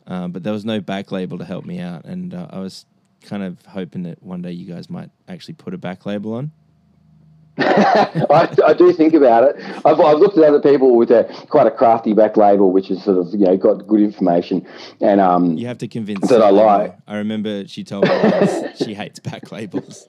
Uh, but there was no back label to help me out, and uh, I was kind of hoping that one day you guys might actually put a back label on. [laughs] I, I, do think about it. I've, I've, looked at other people with a quite a crafty back label, which is sort of you know got good information, and um, you have to convince that I like. I remember she told me she hates back labels.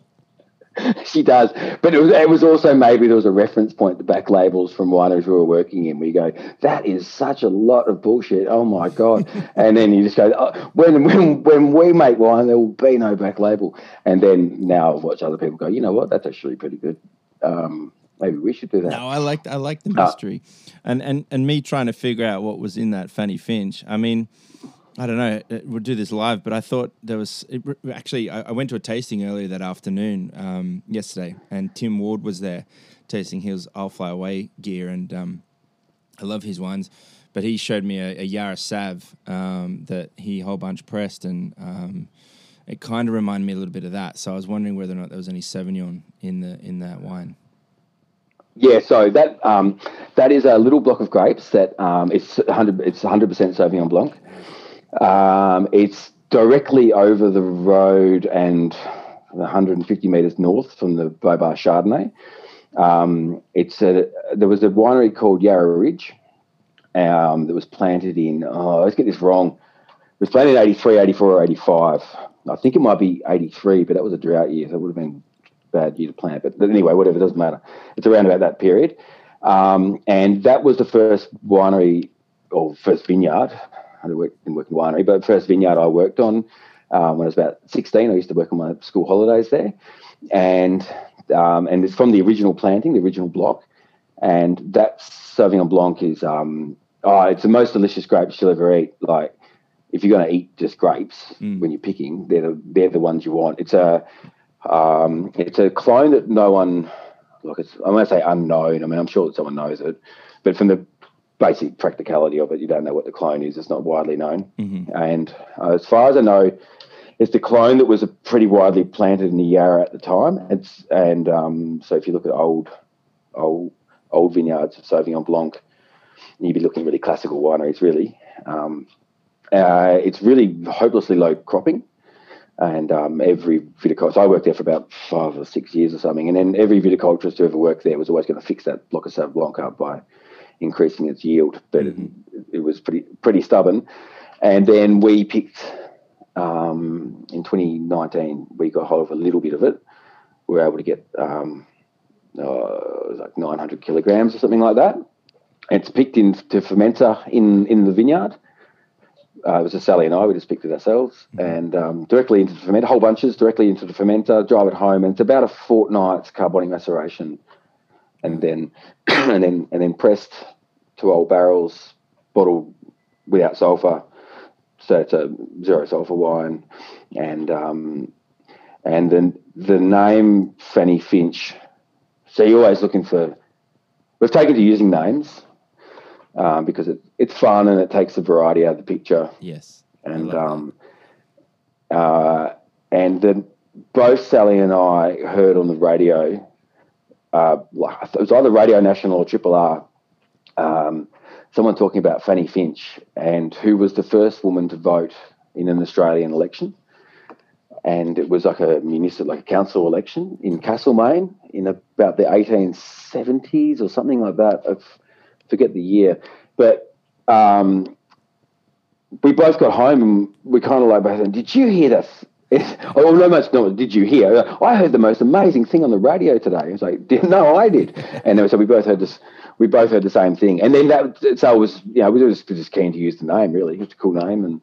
[laughs] she does. But it was, it was also maybe there was a reference point to back labels from wineries we were working in. We go, that is such a lot of bullshit. Oh my god! [laughs] and then you just go, oh, when when when we make wine, there will be no back label. And then now I've watched other people go, you know what? That's actually pretty good. Um, maybe we should do that. No, I like I like the mystery, uh, and and and me trying to figure out what was in that Fanny Finch. I mean. I don't know. Uh, we'll do this live, but I thought there was it, actually. I, I, went to a tasting earlier that afternoon, um, yesterday, and Tim Ward was there tasting his "I'll Fly Away" gear, and um, I love his wines. But he showed me a, a Yarra Sav um, that he whole bunch pressed, and um, it kind of reminded me a little bit of that. So I was wondering whether or not there was any Sauvignon in the in that wine. Yeah, so that um, that is a little block of grapes that um, it's hundred it's hundred percent Sauvignon Blanc. Um, it's directly over the road and 150 metres north from the Bobar Chardonnay. Um, it's a, there was a winery called Yarra Ridge um, that was planted in, oh, let's get this wrong. It was planted in 83, 84, or 85. I think it might be 83, but that was a drought year. So it would have been a bad year to plant. But, anyway, whatever, it doesn't matter. It's around about that period. Um, and that was the first winery or first vineyard I worked in working winery, but first vineyard I worked on um, when I was about 16. I used to work on my school holidays there, and um, and it's from the original planting, the original block, and that Sauvignon Blanc is um, oh, it's the most delicious grapes you'll ever eat. Like if you're going to eat just grapes mm. when you're picking, they're the, they're the ones you want. It's a um, it's a clone that no one look. It's I'm going to say unknown. I mean, I'm sure that someone knows it, but from the basic practicality of it. You don't know what the clone is; it's not widely known. Mm-hmm. And uh, as far as I know, it's the clone that was pretty widely planted in the Yarra at the time. It's and um, so if you look at old, old, old vineyards of Sauvignon Blanc, you'd be looking really classical wineries. Really, um, uh, it's really hopelessly low cropping. And um, every viticulturist, I worked there for about five or six years or something, and then every viticulturist who ever worked there was always going to fix that block of Sauv Blanc up by increasing its yield, but mm-hmm. it, it, was pretty pretty stubborn. And then we picked um, in 2019, we got hold of a little bit of it. We were able to get um, uh, like 900 kilograms or something like that. It's picked into fermenter in in the vineyard. Uh, it was a Sally and I. We just picked it ourselves mm-hmm. and um, directly into the fermenter, whole bunches directly into the fermenter. Drive it home, and it's about a fortnight's carbonic maceration and then [clears throat] and then and then pressed to old barrels, bottled without sulfur. So it's a zero sulfur wine, and um, and then the name Fanny Finch. So you're always looking for. We've taken to using names um, because it, it's fun and it takes the variety out of the picture. Yes, and um, uh, and then both Sally and I heard on the radio uh, it was either Radio National or Triple R, um, someone talking about Fanny Finch and who was the first woman to vote in an Australian election. And it was like a municipal, like a council election in Castlemaine in about the 1870s or something like that. I forget the year. But um, we both got home and we kind of like said, Did you hear this? [laughs] oh, no, much. No, did you hear? I heard the most amazing thing on the radio today. I was like, [laughs] no, I did. And so we both heard this. We both heard the same thing. And then that, so it was, you know, we were just, just keen to use the name. Really, it's a cool name, and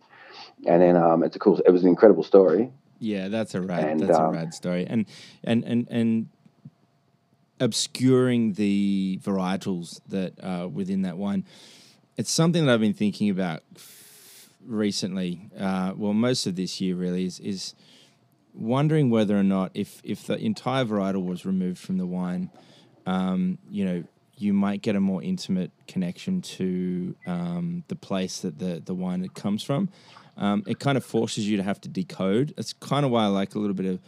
and then um, it's a cool. It was an incredible story. Yeah, that's a rad. And, that's um, a rad story. And and and and obscuring the varietals that are within that wine. It's something that I've been thinking about recently, uh, well, most of this year really, is, is wondering whether or not if, if the entire varietal was removed from the wine, um, you know, you might get a more intimate connection to um, the place that the, the wine comes from. Um, it kind of forces you to have to decode. That's kind of why I like a little bit of,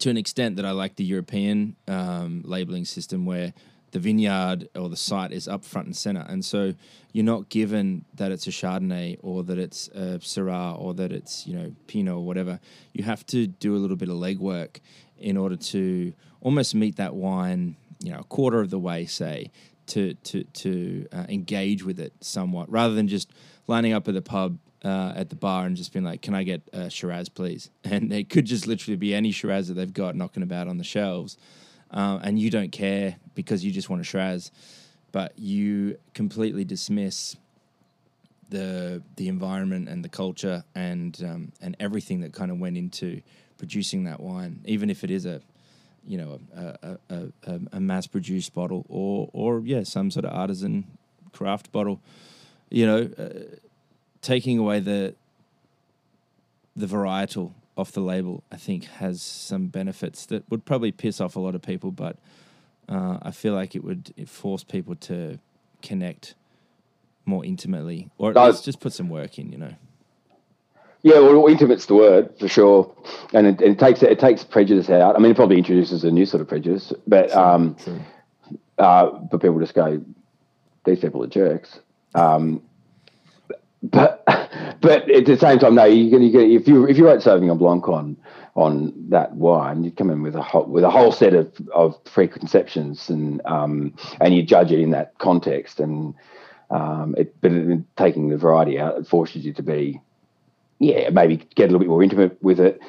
to an extent, that I like the European um, labeling system where the vineyard or the site is up front and center. And so you're not given that it's a Chardonnay or that it's a Syrah or that it's, you know, Pinot or whatever. You have to do a little bit of legwork in order to almost meet that wine, you know, a quarter of the way, say, to to to uh, engage with it somewhat, rather than just lining up at the pub uh, at the bar and just being like, "Can I get a Shiraz, please?" [laughs] And it could just literally be any Shiraz that they've got knocking about on the shelves, uh, and you don't care because you just want a Shiraz, but you completely dismiss the the environment and the culture and um, and everything that kind of went into producing that wine, even if it is a you know a, a, a, a mass produced bottle or or yeah some sort of artisan craft bottle, you know, uh, taking away the the varietal off the label, I think has some benefits that would probably piss off a lot of people, but uh, I feel like it would force people to connect more intimately, or at least just put some work in, you know. Yeah, well, intimate's the word for sure, and it, it, takes it takes prejudice out. I mean, it probably introduces a new sort of prejudice, but true, um, true. Uh, but people just go, these people are jerks. Um, but but at the same time, no, you can, you can if you if you wrote Sauvignon Blanc on on that wine, you'd come in with a whole, with a whole set of, of preconceptions and um, and you judge it in that context and um, it, but it, taking the variety out, it forces you to be, yeah, maybe get a little bit more intimate with it.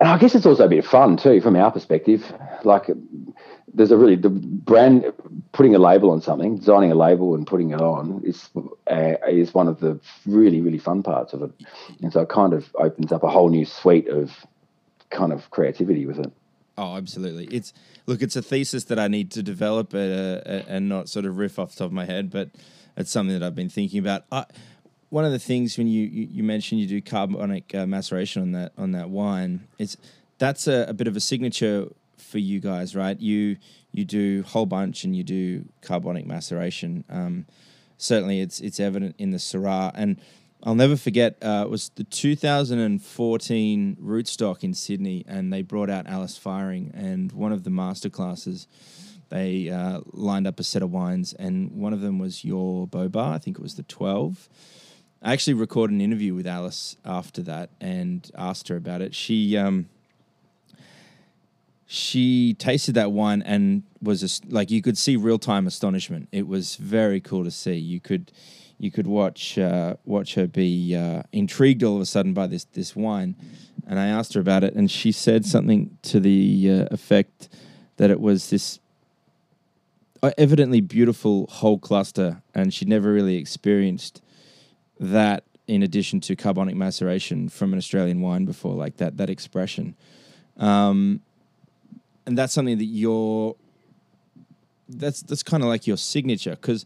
And I guess it's also a bit of fun too, from our perspective. Like, there's a really the brand putting a label on something, designing a label and putting it on is uh, is one of the really really fun parts of it. And so it kind of opens up a whole new suite of kind of creativity with it. Oh, absolutely. It's look, it's a thesis that I need to develop uh, uh, and not sort of riff off the top of my head, but it's something that I've been thinking about. I, one of the things when you, you, mentioned you do carbonic uh, maceration on that on that wine, it's that's a, a, bit of a signature for you guys, right? You you do whole bunch and you do carbonic maceration. Um, certainly, it's it's evident in the Syrah, and I'll never forget. Uh, it was the 2014 Rootstock in Sydney, and they brought out Alice Feiring, and one of the master classes they uh, lined up a set of wines, and one of them was your Bobar. I think it was the 12. I actually recorded an interview with Alice after that and asked her about it. She um, she tasted that wine and was a, like you could see real time astonishment. It was very cool to see. You could you could watch uh, watch her be uh, intrigued all of a sudden by this this wine. And I asked her about it, and she said something to the uh, effect that it was this evidently beautiful whole cluster, and she'd never really experienced that in addition to carbonic maceration from an Australian wine before, like that that expression. Um, and that's something that you're that's that's kind of like your signature because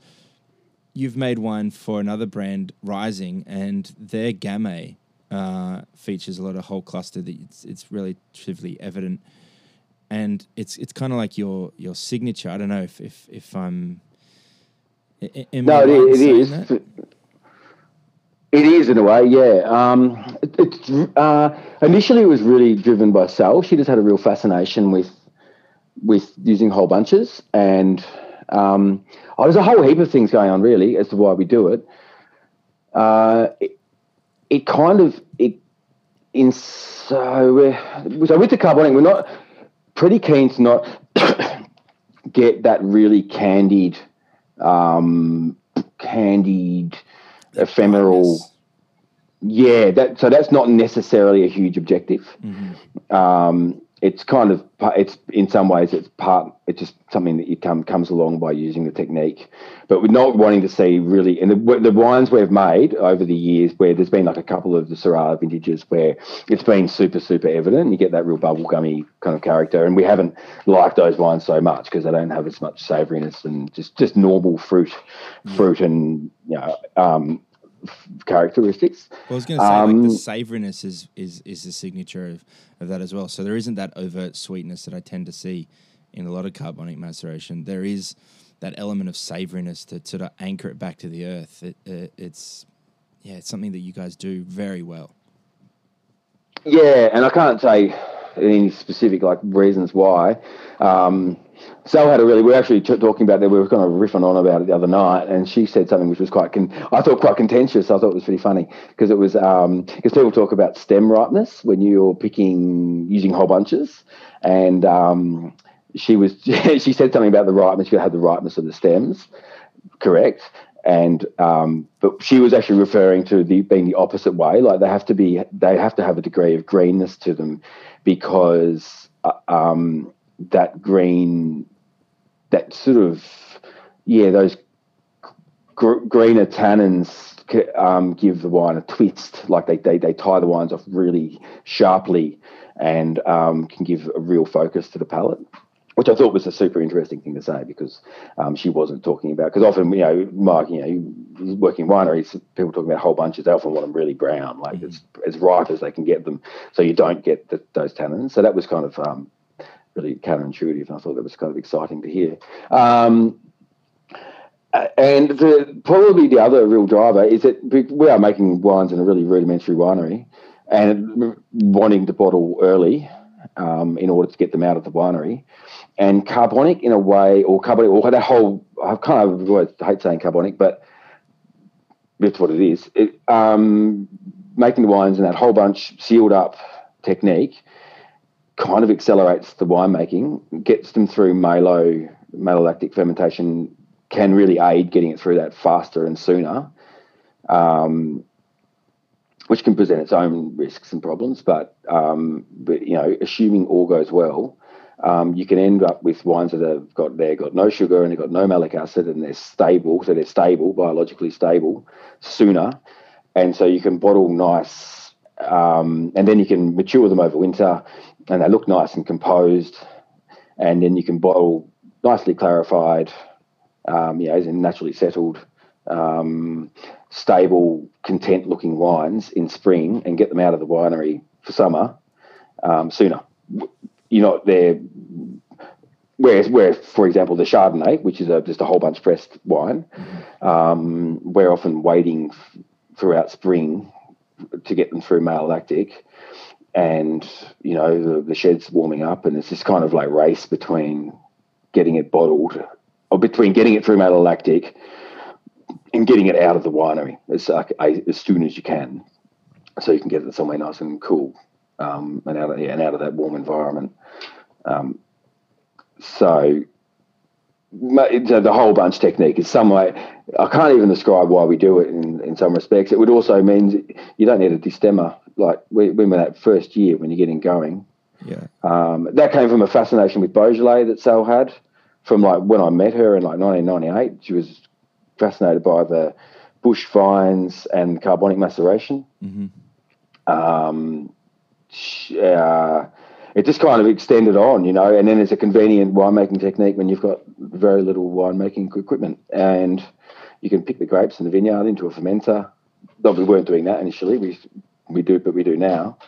you've made one for another brand, Rising, and their Gamay uh, features a lot of whole cluster that it's, it's relatively evident and it's it's kind of like your your signature. I don't know if if if I'm. no, it, it is. That? It is in a way, yeah. Um, it, it's uh, initially it was really driven by Sal. She just had a real fascination with with using whole bunches, and um, oh, there's a whole heap of things going on really as to why we do it. Uh, it, it kind of it in so so with the carbonic, we're not pretty keen to not [coughs] get that really candied, um, candied, ephemeral. Yeah, that so that's not necessarily a huge objective. Mm-hmm. Um, it's kind of it's in some ways it's part it's just something that you come comes along by using the technique but we're not wanting to see really and the, the wines we've made over the years where there's been like a couple of the Syrah vintages where it's been super super evident you get that real bubblegummy kind of character and we haven't liked those wines so much because they don't have as much savouriness and just just normal fruit mm. fruit and you know um, characteristics. Well, I was going to say, um, like the savouriness is is is the signature of, of that as well. So there isn't that overt sweetness that I tend to see in a lot of carbonic maceration. There is that element of savouriness to sort of anchor it back to the earth. It, it, it's yeah, it's something that you guys do very well. Yeah, and I can't say any specific like reasons why. Um, Sal had a really. We were actually t- talking about that. We were kind of riffing on about it the other night, and she said something which was quite. Con- I thought quite contentious. I thought it was pretty funny because it was because um, people talk about stem ripeness when you're picking using whole bunches, and um, she was [laughs] she said something about the ripeness. You had the ripeness of the stems, correct? And um, but she was actually referring to the being the opposite way. Like they have to be, they have to have a degree of greenness to them because uh, um, that green, that sort of yeah, those gr- greener tannins um, give the wine a twist. Like they, they they tie the wines off really sharply and um, can give a real focus to the palate which I thought was a super interesting thing to say because um, she wasn't talking about because often you know Mark you know working wineries people talking about whole bunches they often want them really brown like mm-hmm. as as ripe as they can get them so you don't get the, those tannins so that was kind of um, really counterintuitive and I thought that was kind of exciting to hear. Um, and the, probably the other real driver is that we are making wines in a really rudimentary winery and wanting to bottle early um, in order to get them out of the winery and carbonic in a way, or carbonic, or that whole, I kind of I hate saying carbonic, but that's what it is. It, um, making the wines in that whole bunch sealed up technique kind of accelerates the winemaking, gets them through malo, malolactic fermentation, can really aid getting it through that faster and sooner, um, which can present its own risks and problems. But, um, but you know, assuming all goes well, um, you can end up with wines that have got they've got no sugar and they've got no malic acid and they're stable, so they're stable, biologically stable sooner, and so you can bottle nice, um, and then you can mature them over winter, and they look nice and composed, and then you can bottle nicely clarified, um, you know, and naturally settled, um, stable, content-looking wines in spring, and get them out of the winery for summer um, sooner you're not there. Whereas, where, for example, the Chardonnay, which is a, just a whole bunch pressed wine, um, we're often waiting f- throughout spring to get them through malolactic, and you know the, the shed's warming up, and it's this kind of like race between getting it bottled, or between getting it through malolactic and getting it out of the winery as, as soon as you can, so you can get it somewhere nice and cool um, and out of yeah, and out of that warm environment. Um, so the whole bunch technique is some way I can't even describe why we do it in, in some respects. It would also mean you don't need a destemmer like when we're that first year when you're getting going. Yeah. Um, that came from a fascination with Beaujolais that Sal had from like when I met her in like 1998. She was fascinated by the bush vines and carbonic maceration. Mm-hmm. Um, uh, it just kind of extended on, you know, and then it's a convenient winemaking technique when you've got very little winemaking equipment and you can pick the grapes in the vineyard into a fermenter. Though we weren't doing that initially, we we do, but we do now.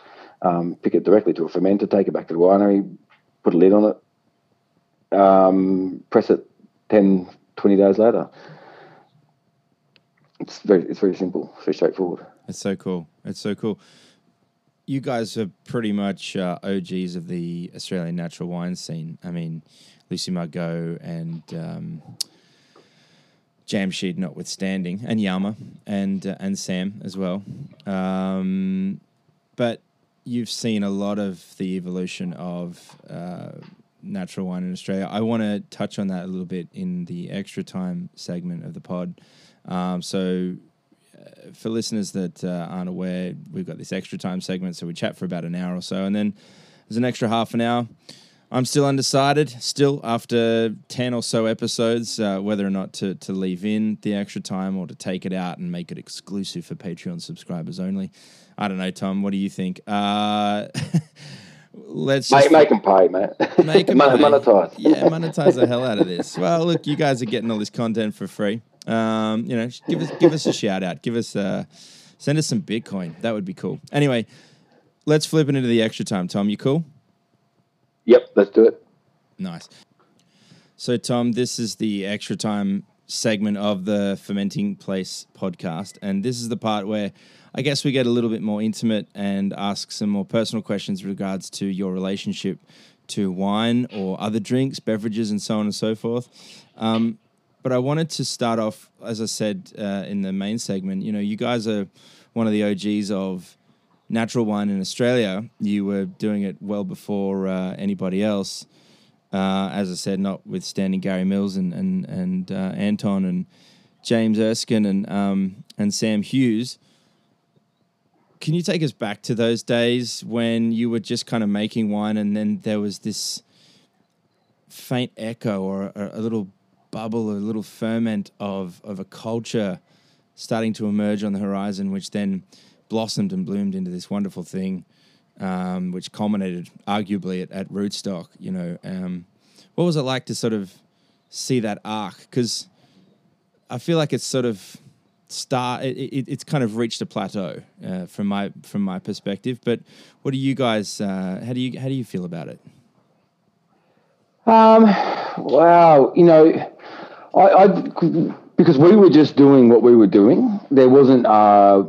Um, pick it directly to a fermenter, take it back to the winery, put a lid on it, um, press it 10, 20 days later. It's very, it's very simple, very straightforward. It's so cool. It's so cool you guys are pretty much uh, OGs of the Australian natural wine scene. I mean, Lucy Margaux and um, Jamsheed notwithstanding, and Jauma and uh, and Sam as well. Um, but you've seen a lot of the evolution of uh, natural wine in Australia. I want to touch on that a little bit in the extra time segment of the pod. Um, so for listeners that uh, aren't aware, we've got this extra time segment, so we chat for about an hour or so, and then there's an extra half an hour. I'm still undecided, still after 10 or so episodes, uh, whether or not to, to leave in the extra time or to take it out and make it exclusive for Patreon subscribers only. I don't know, Tom. What do you think? Uh, [laughs] let's make, make [laughs] them pay, man. Make them monetize. Yeah, [laughs] monetize the hell out of this. Well, look, you guys are getting all this content for free. Um, you know, give us give us a shout out. Give us uh, send us some Bitcoin. That would be cool. Anyway, let's flip it into the extra time. Tom, you cool? Yep, let's do it. Nice. So, Tom, this is the extra time segment of the Fermenting Place podcast, and this is the part where I guess we get a little bit more intimate and ask some more personal questions in regards to your relationship to wine or other drinks, beverages, and so on and so forth. Um, but I wanted to start off, as I said uh, in the main segment. You know, you guys are one of the OGs of natural wine in Australia. You were doing it well before uh, anybody else. Uh, as I said, notwithstanding Gary Mills and and and uh, Anton and James Erskine and um, and Sam Hughes. Can you take us back to those days when you were just kind of making wine, and then there was this faint echo or a, a little bubble, a little ferment of of a culture starting to emerge on the horizon, which then blossomed and bloomed into this wonderful thing, um, which culminated arguably at, at Rootstock. You know, um, what was it like to sort of see that arc? Because I feel like it's sort of start it, it, it's kind of reached a plateau uh, from my from my perspective but what do you guys uh, how do you how do you feel about it um wow you know I, I because we were just doing what we were doing there wasn't uh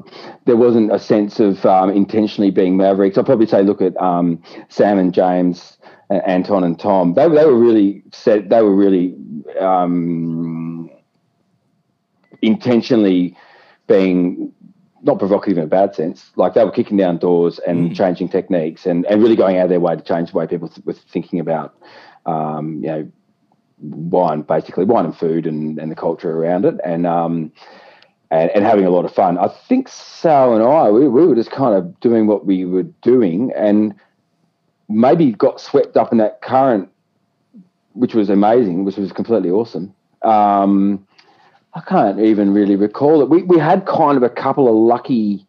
there wasn't a sense of um, intentionally being mavericks i'd probably say look at um, sam and james anton and tom they, they were really set they were really um, intentionally being not provocative in a bad sense. Like they were kicking down doors and mm. changing techniques and, and really going out of their way to change the way people th- were thinking about, um, you know, wine, basically wine and food and, and the culture around it. And, um, and, and having a lot of fun. I think Sal and I, we, we were just kind of doing what we were doing and maybe got swept up in that current, which was amazing, which was completely awesome. Um, I can't even really recall it. We we had kind of a couple of lucky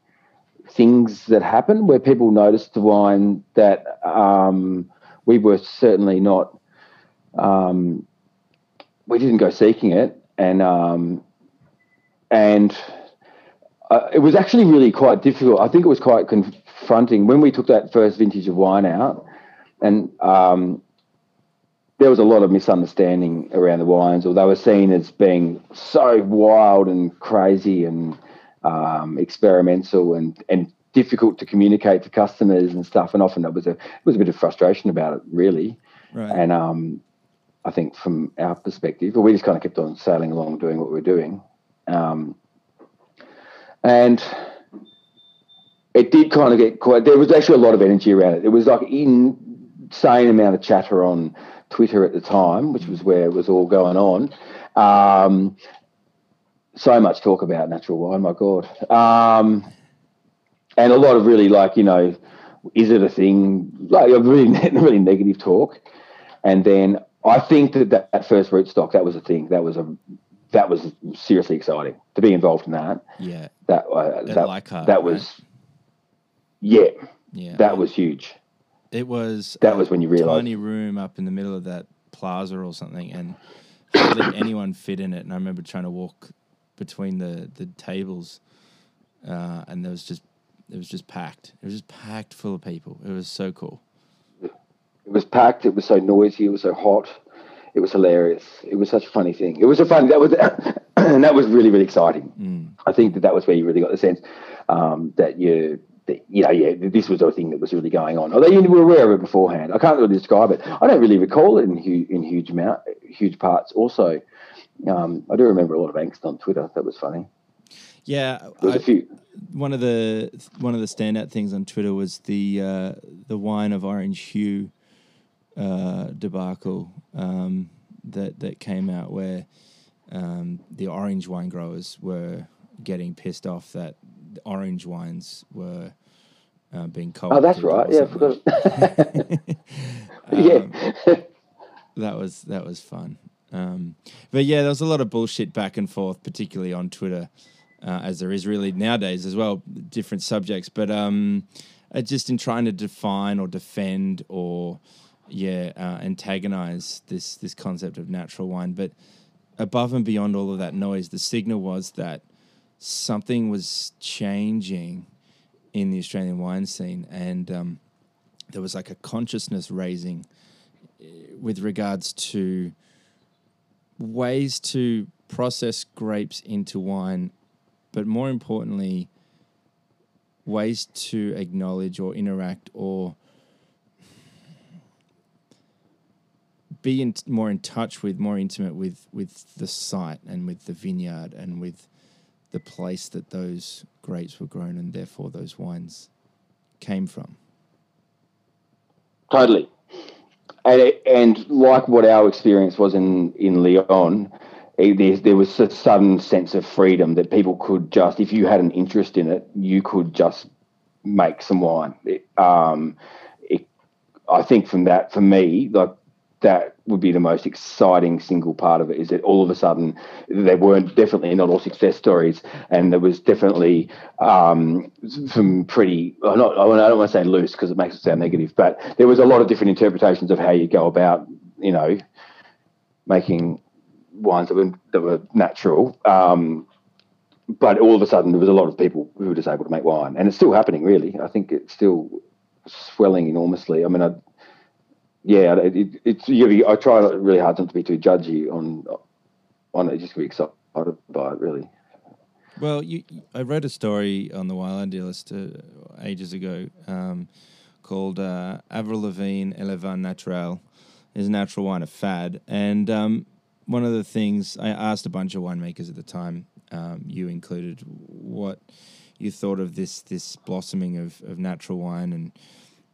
things that happened where people noticed the wine that um, we were certainly not. Um, we didn't go seeking it, and um, and uh, it was actually really quite difficult. I think it was quite confronting when we took that first vintage of wine out, and um, there was a lot of misunderstanding around the wines, or they were seen as being so wild and crazy and um, experimental and and difficult to communicate to customers and stuff. And often there was a it was a bit of frustration about it, really. Right. And um, I think from our perspective, we just kind of kept on sailing along, doing what we are doing, um, and it did kind of get quite. There was actually a lot of energy around it. It was like insane amount of chatter on Twitter at the time, which was where it was all going on. Um, so much talk about natural wine, my God. Um, and a lot of really like, you know, is it a thing? Like really, [laughs] really negative talk. And then I think that that, that first rootstock, that was a thing. That was a that was seriously exciting to be involved in that. Yeah. That uh, that, like that was right? yeah. Yeah. That was huge. It was that was when you realized tiny room up in the middle of that plaza or something, and hardly anyone fit in it. And I remember trying to walk between the the tables, uh, and there was just it was just packed. It was just packed full of people. It was so cool. It was packed. It was so noisy. It was so hot. It was hilarious. It was such a funny thing. It was a fun that was and [coughs] that was really really exciting. Mm. I think that that was where you really got the sense um, that you That, you know, yeah, this was a thing that was really going on. Although you were aware of it beforehand, I can't really describe it. I don't really recall it in huge, in huge amount, huge parts. Also, um, I do remember a lot of angst on Twitter. That was funny. Yeah, I, one of the one of the standout things on Twitter was the uh, the wine of orange hue uh, debacle um, that that came out where um, the orange wine growers were getting pissed off that orange wines were uh, being cold. Oh, that's right. Yeah, forgot. [laughs] [laughs] um, yeah, that was that was fun. Um, but yeah, there was a lot of bullshit back and forth, particularly on Twitter, uh, as there is really nowadays as well. Different subjects, but um, uh, just in trying to define or defend or yeah, uh, antagonize this this concept of natural wine, but above and beyond all of that noise, the signal was that something was changing in the Australian wine scene, and um, there was like a consciousness raising eh, with regards to ways to process grapes into wine, but more importantly, ways to acknowledge or interact or be in, more in touch with, more intimate with with the site and with the vineyard and with the place that those grapes were grown and therefore those wines came from. Totally. And, and like what our experience was in, in Lyon, there, there was a sudden sense of freedom that people could just, if you had an interest in it, you could just make some wine. It, um, it, I think from that, for me, like that would be the most exciting single part of it is that all of a sudden they weren't definitely not all success stories and there was definitely um, some pretty not, I don't want to say loose because it makes it sound negative but there was a lot of different interpretations of how you go about you know making wines that were, that were natural um, but all of a sudden there was a lot of people who were just able to make wine and it's still happening really. I think it's still swelling enormously. I mean I yeah, it, it's you, I try really hard not to be too judgy on on it. Just to be excited by it, really. Well, you, I read a story on the Wine Idealist uh, ages ago um, called uh, Avril Lavigne Elevin Naturel is natural wine a fad, and um, one of the things I asked a bunch of winemakers at the time, um, you included, what you thought of this this blossoming of, of natural wine and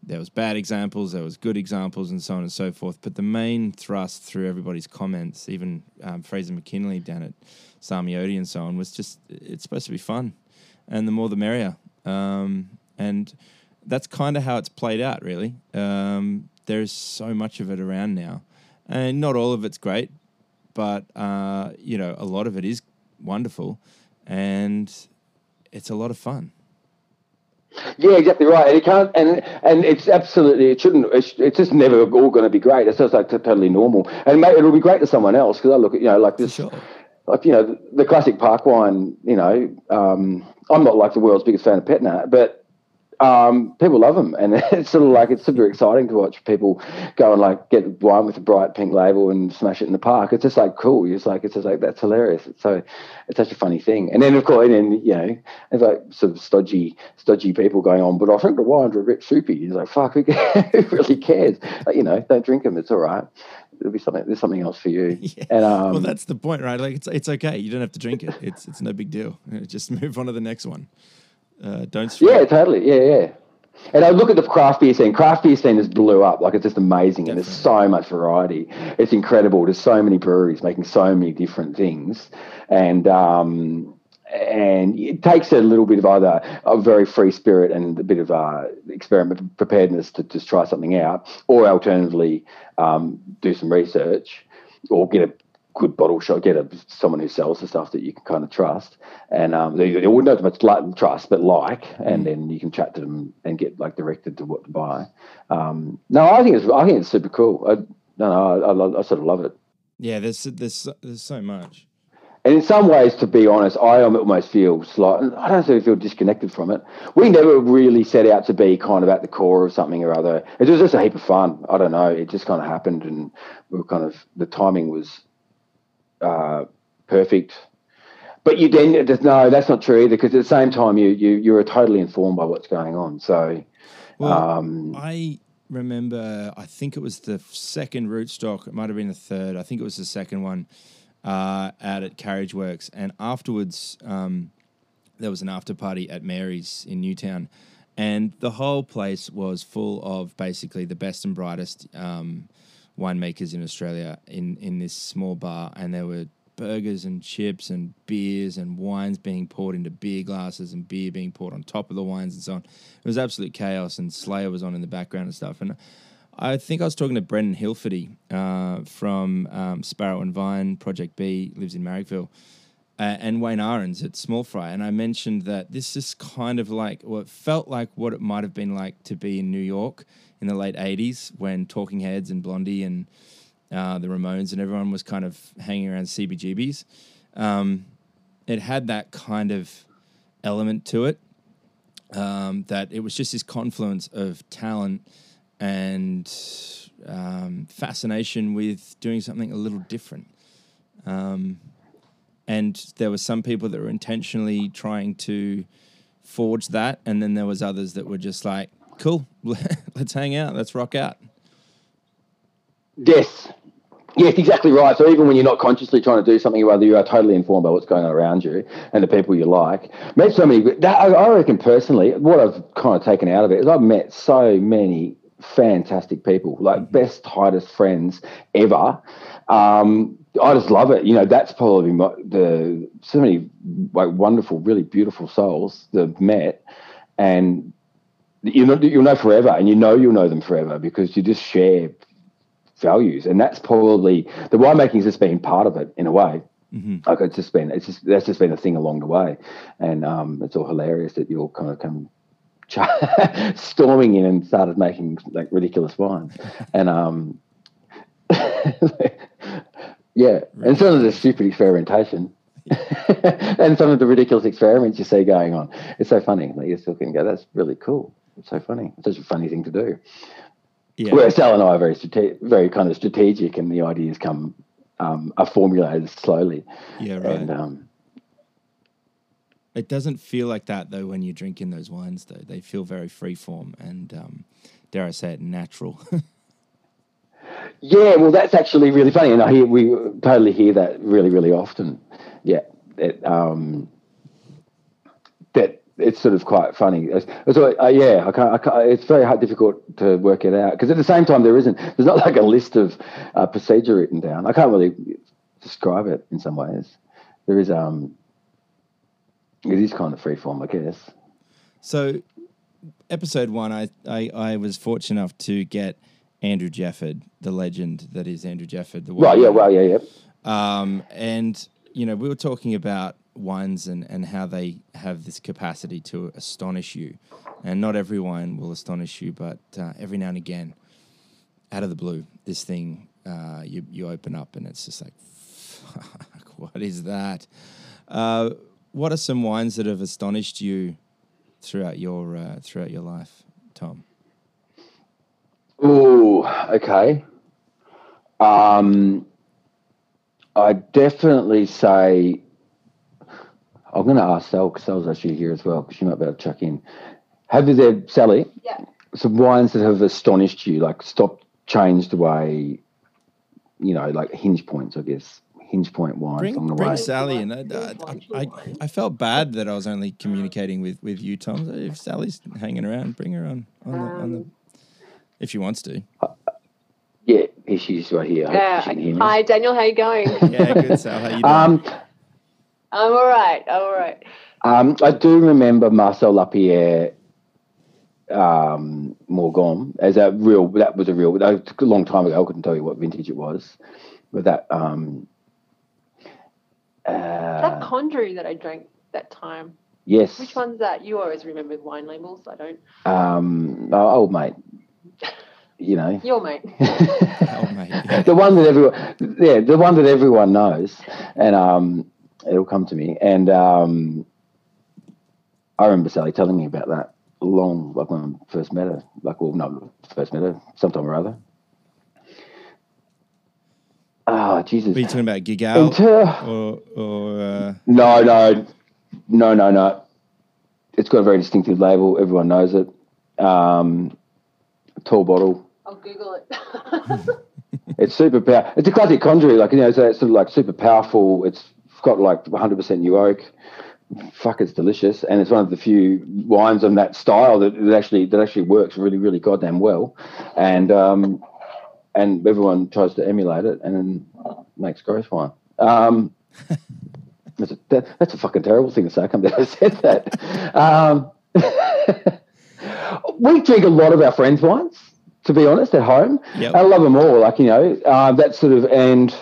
there was bad examples, there was good examples, and so on and so forth. But the main thrust through everybody's comments, even um, Fraser McKinley down at Sami-Odi and so on, was just it's supposed to be fun, and the more the merrier. Um, and that's kind of how it's played out, really. Um, there's so much of it around now, and not all of it's great, but uh, you know a lot of it is wonderful, and it's a lot of fun. Yeah, exactly right. And it can't, and and it's absolutely, it shouldn't. It's, it's just never all going to be great. It's just like totally normal. And mate, it'll be great to someone else because I look at you know like this, sure. like you know the, the classic park wine. You know, um, I'm not like the world's biggest fan of Petnat, but um, people love them, and [laughs] it's sort of like it's super exciting to watch people go and like get wine with a bright pink label and smash it in the park. It's just like cool. It's like it's just like that's hilarious. It's so it's such a funny thing. And then of course, and then you know, there's like sort of stodgy, stodgy people going on. But I think the wines are a bit soupy. He's like, fuck, who, [laughs] who really cares? Like, you know, don't drink them. It's all right. There'll be something. There's something else for you. [laughs] Yeah. And um, well, that's the point, right? Like it's it's okay. You don't have to drink it. It's it's no big deal. Just move on to the next one. Uh, don't. Yeah, totally. Yeah, yeah. And I look at the craft beer scene. Craft beer scene has blew up. Like it's just amazing, Definitely. and there's so much variety. It's incredible. There's so many breweries making so many different things, and um, and it takes a little bit of either a very free spirit and a bit of uh, experiment preparedness to just try something out, or alternatively um, do some research or get a good bottle shop, get a, someone who sells the stuff that you can kind of trust, and um, they, they wouldn't know much like, trust, but like, and mm. then you can chat to them and get like directed to what to buy. Um, no, I think it's I think it's super cool. I, no, no, I, I, I, sort of love it. Yeah, there's there's there's so much. And in some ways, to be honest, I almost feel slight. I don't really feel disconnected from it. We never really set out to be kind of at the core of something or other. It was just a heap of fun. I don't know. It just kind of happened, and we were kind of the timing was uh, perfect. But you then no, that's not true either. Because at the same time, you you you're totally informed by what's going on. So, well, um, I remember. I think it was the second rootstock. It might have been the third. I think it was the second one uh, out at Carriageworks. And afterwards, um, there was an after party at Mary's in Newtown, and the whole place was full of basically the best and brightest. Um, winemakers in Australia in in this small bar, and there were burgers and chips and beers and wines being poured into beer glasses and beer being poured on top of the wines and so on. It was absolute chaos, and Slayer was on in the background and stuff. And I think I was talking to Brendan Hilferty uh, from um, Sparrow and Vine Project B, lives in Marrickville. Uh, and Wayne Ahrens at Smallfry, and I mentioned that this is kind of like, well, it felt like what it might have been like to be in New York in the late 80s when Talking Heads and Blondie and uh, the Ramones and everyone was kind of hanging around CBGBs. Um, it had that kind of element to it um, that it was just this confluence of talent and um, fascination with doing something a little different. Um, and there were some people that were intentionally trying to forge that, and then there was others that were just like, cool, [laughs] let's hang out, let's rock out. Yes, Yes, exactly right. So even when you're not consciously trying to do something or other, you are totally informed by what's going on around you and the people you like. Met so many. That, I reckon personally, what I've kind of taken out of it is I've met so many fantastic people, like best tightest friends ever. Um, I just love it. You know, that's probably my, the so many like wonderful, really beautiful souls that I've met, and you know you'll know forever, and you know you'll know them forever because you just share values, and that's probably the winemaking has just been part of it in a way. Mm-hmm. Like it's just been, it's just that's just been a thing along the way, and um, it's all hilarious that you all kind of come [laughs] storming in and started making like ridiculous wines, [laughs] and um, [laughs] yeah, and some of the stupid experimentation. and some of the ridiculous experiments you see going on. It's so funny. Like you still can go, that's really cool. It's so funny. It's such a funny thing to do. Yeah. Whereas Sal and I are very strate- very kind of strategic, and the ideas come um, are formulated slowly. Yeah, right. And, um, it doesn't feel like that though when you're drinking those wines. Though they feel very freeform and, um, dare I say it, natural. [laughs] Yeah, well, that's actually really funny, and I hear we totally hear that really, really often. Yeah, it, um, it's sort of quite funny. So, uh, yeah, I can't, I can't, It's very hard, difficult to work it out because at the same time there isn't. There's not like a list of uh, procedure written down. I can't really describe it in some ways. There is um, it is kind of freeform, I guess. So, episode one, I, I I was fortunate enough to get Andrew Jefford, the legend that is Andrew Jefford. The right, yeah, well, yeah, yeah. Um, and, you know, we were talking about wines and, and how they have this capacity to astonish you. And not every wine will astonish you, but uh, every now and again, out of the blue, this thing, uh, you, you open up and it's just like, fuck, [laughs] what is that? Uh, what are some wines that have astonished you throughout your uh, throughout your life, Tom? Oh, okay. Um, I definitely say I'm going to ask Sal because Sal's actually here as well because she might be able to chuck in. Have you there, Sally? Yeah. Some wines that have astonished you, like stopped, changed the way, you know, like hinge points, I guess. Hinge point wines bring, on the bring way. Sally in. I, I, I, I, felt bad that I was only communicating with, with you, Tom. So if Sally's hanging around, bring her on on the, on the um, if she wants to. Uh, yeah, she's right here. Uh, hi, Daniel. How you going? [laughs] yeah, good, Sal. How you doing? Um, I'm all right. I'm all right. Um, I do remember Marcel Lapierre um, Morgon as a real. That was a real. That was a long time ago. I couldn't tell you what vintage it was, but that. Um, uh, that Condrieu that I drank that time. Yes. Which one's that? You always remember wine labels. I don't. Um, oh, old mate [laughs] you know, your mate, [laughs] old mate the one that everyone, yeah, the one that everyone knows, and um, it'll come to me. And um, I remember Sally telling me about that long, like when I first met her, like well, not first met her, sometime or other. Oh, Jesus. Are you talking about Guigal? or, or uh... No, no, no, no, no. It's got a very distinctive label. Everyone knows it. Um, tall bottle. I'll Google it. [laughs] it's super power. It's a classic Condrieu, like you know, so it's sort of like super powerful. It's got like 100% new oak. Fuck, it's delicious, and it's one of the few wines on that style that, that actually that actually works really, really goddamn well. And um, and everyone tries to emulate it and makes gross wine. Um, [laughs] that's, a, that, that's a fucking terrible thing to say. I can't believe I said that. Um, [laughs] we drink a lot of our friends' wines to be honest, at home. Yep. I love them all. Like, you know, uh, that sort of, and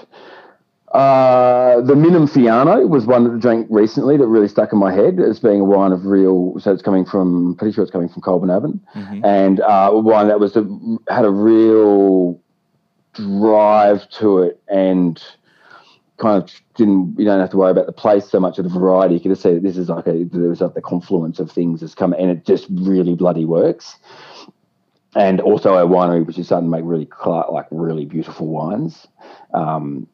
uh, the Minim Fiano was one that I drank recently that really stuck in my head as being a wine of real, so it's coming from, pretty sure it's coming from Colbinabbin, mm-hmm. and uh, wine that was, a, had a real drive to it and kind of didn't you don't have to worry about the place so much of the variety. You can just say this is like a there was like the confluence of things that's come and it just really bloody works and also a winery which is starting to make really like really beautiful wines. Um,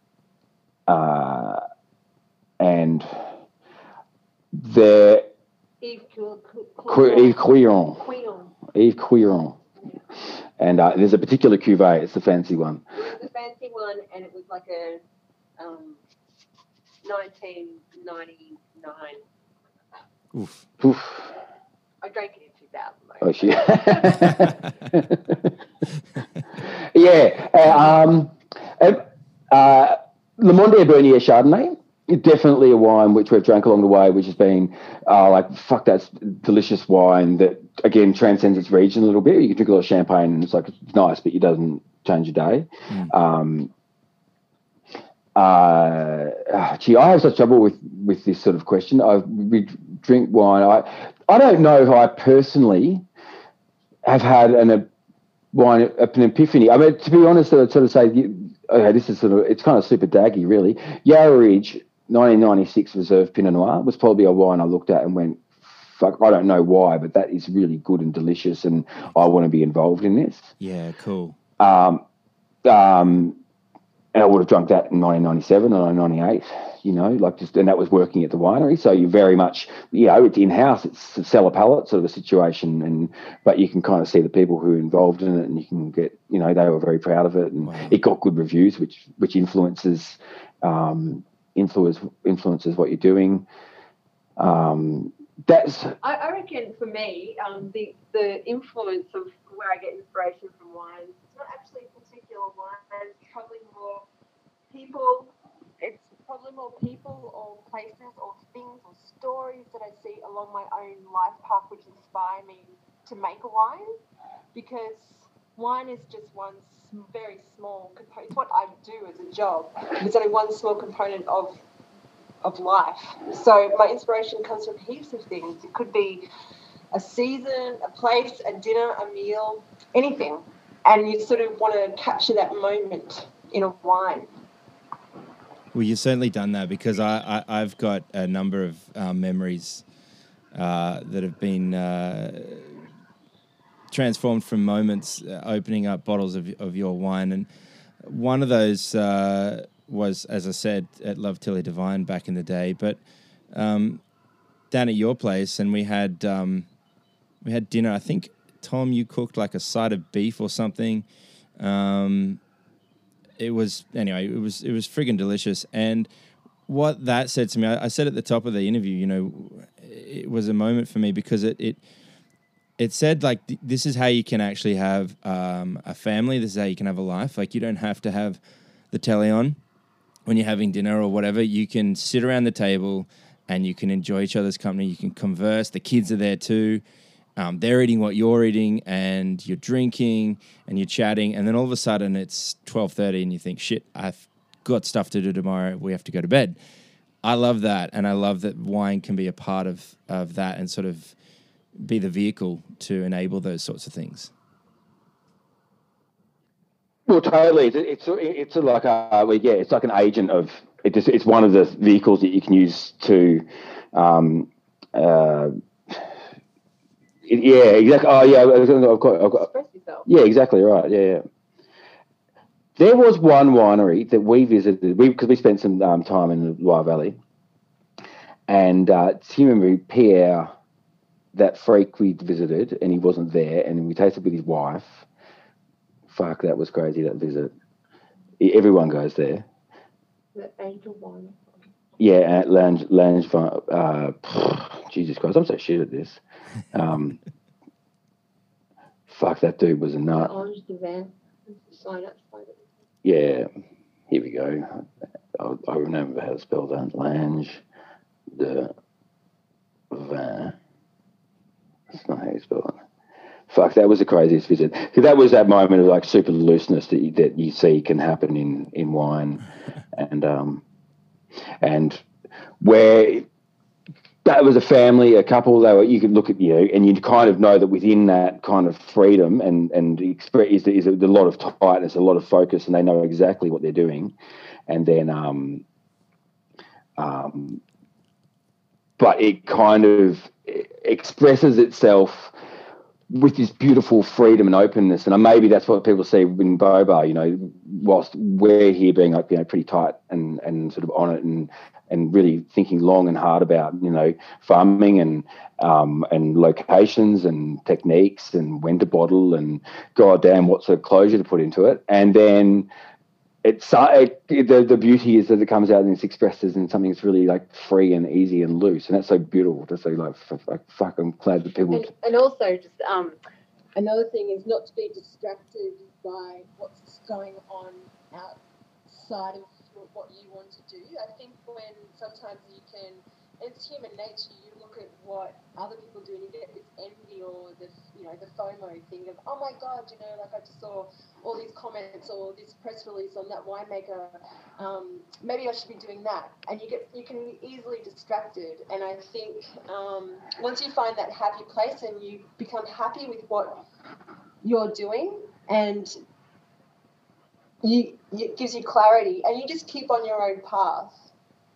uh, and they're Yves Cuilleron. Yves Cuilleron. And uh, there's a particular cuvee. It's the fancy one. It was a fancy one, and it was like a um, 1999. Oof. Oof. I drank it in 2000. Oh, she. [laughs] [laughs] yeah. Uh, um, uh, Larmandier-Bernier Chardonnay definitely a wine which we've drank along the way, which has been uh, like fuck that's delicious wine that again transcends its region a little bit. You can drink a lot of champagne and it's like it's nice, but it doesn't change your day. Mm. Um, uh, gee, I have such trouble with with this sort of question. I we drink wine. I I don't know if I personally have had an a wine an epiphany. I mean, to be honest, I'd sort of say okay, this is sort of it's kind of super daggy, really. Yarra Ridge 1996 Reserve Pinot Noir was probably a wine I looked at and went, fuck, I don't know why, but that is really good and delicious, and I want to be involved in this. Yeah, cool. Um, um, and I would have drunk that in 1997 and 1998, you know, like just, and that was working at the winery. So you very much, you know, it's in house, it's a cellar palate sort of a situation. And, but you can kind of see the people who are involved in it and you can get, you know, they were very proud of it and wow. it got good reviews, which, which influences, um, influence influences what you're doing. Um, that's. I, I, reckon for me, um, the the influence of where I get inspiration from wines. It's not actually particular wine. It's probably more people. It's probably more people or places or things or stories that I see along my own life path which inspire me to make a wine, because wine is just one very small component. It's what I do as a job. It's only one small component of of life. So my inspiration comes from heaps of things. It could be a season, a place, a dinner, a meal, anything. And you sort of want to capture that moment in a wine. Well, you've certainly done that because I, I, have got a number of uh, memories uh, that have been uh, transformed from moments uh, opening up bottles of, of your wine. And one of those uh, was, as I said, at Love Tilly Devine back in the day. But um, down at your place, and we had um, we had dinner. I think Tom, you cooked like a side of beef or something. Um, it was anyway. It was it was friggin' delicious. And what that said to me, I, I said at the top of the interview, you know, it was a moment for me because it it it said like th- this is how you can actually have um, a family. This is how you can have a life. Like you don't have to have the telly on when you're having dinner or whatever. You can sit around the table and you can enjoy each other's company. You can converse. The kids are there too. Um, they're eating what you're eating, and you're drinking and you're chatting. And then all of a sudden, it's twelve thirty, and you think, "Shit, I've got stuff to do tomorrow. We have to go to bed." I love that, and I love that wine can be a part of of that, and sort of be the vehicle to enable those sorts of things. Well, totally. It's it's, it's like a yeah, it's like an agent of it. Just, it's one of the vehicles that you can use to. Um, uh, yeah, exactly. Oh, yeah. I've got, I've got, yeah, exactly right. Yeah, yeah. There was one winery that we visited. We because we spent some um, time in the Loire Valley, and uh, do you remember Pierre? that freak we visited and he wasn't there, and we tasted with his wife. Fuck, that was crazy. That visit. Everyone goes there. The angel wine. Yeah, at Lange, Lange, uh, [sighs] Jesus Christ, I'm so shit at this. Um, [laughs] fuck, that dude was a nut. Orange Divan. Yeah, here we go. I, I remember how to spell that. Lange de Vin. That's not how you spell it. Fuck, that was the craziest visit. That was that moment of like super looseness that you, that you see can happen in in wine, and um, and where that was a family, a couple. They were, you could look at you, and you kind of know that within that kind of freedom and and express is, is a, a lot of tightness, a lot of focus, and they know exactly what they're doing. And then, um, um, but it kind of expresses itself with this beautiful freedom and openness. And maybe that's what people see in Bobar, you know, whilst we're here being like, you know, pretty tight and, and sort of on it and, and really thinking long and hard about, you know, farming and, um, and locations and techniques and when to bottle and goddamn what sort of closure to put into it. And then, it's it, the the beauty is that it comes out and it's expressed as in something that's really like free and easy and loose, and that's so beautiful to see. Like, like fuck, I'm glad that people. And, and also, just um, another thing is not to be distracted by what's going on outside of what you want to do. I think when sometimes you can, it's human nature. You look at what other people do and you get this envy or this, you know, the FOMO thing of, oh my god, you know, like I just saw all these comments or this press release on that winemaker. Um, maybe I should be doing that, and you get you can be easily distracted. And I think um, once you find that happy place and you become happy with what you're doing, and you it gives you clarity, and you just keep on your own path.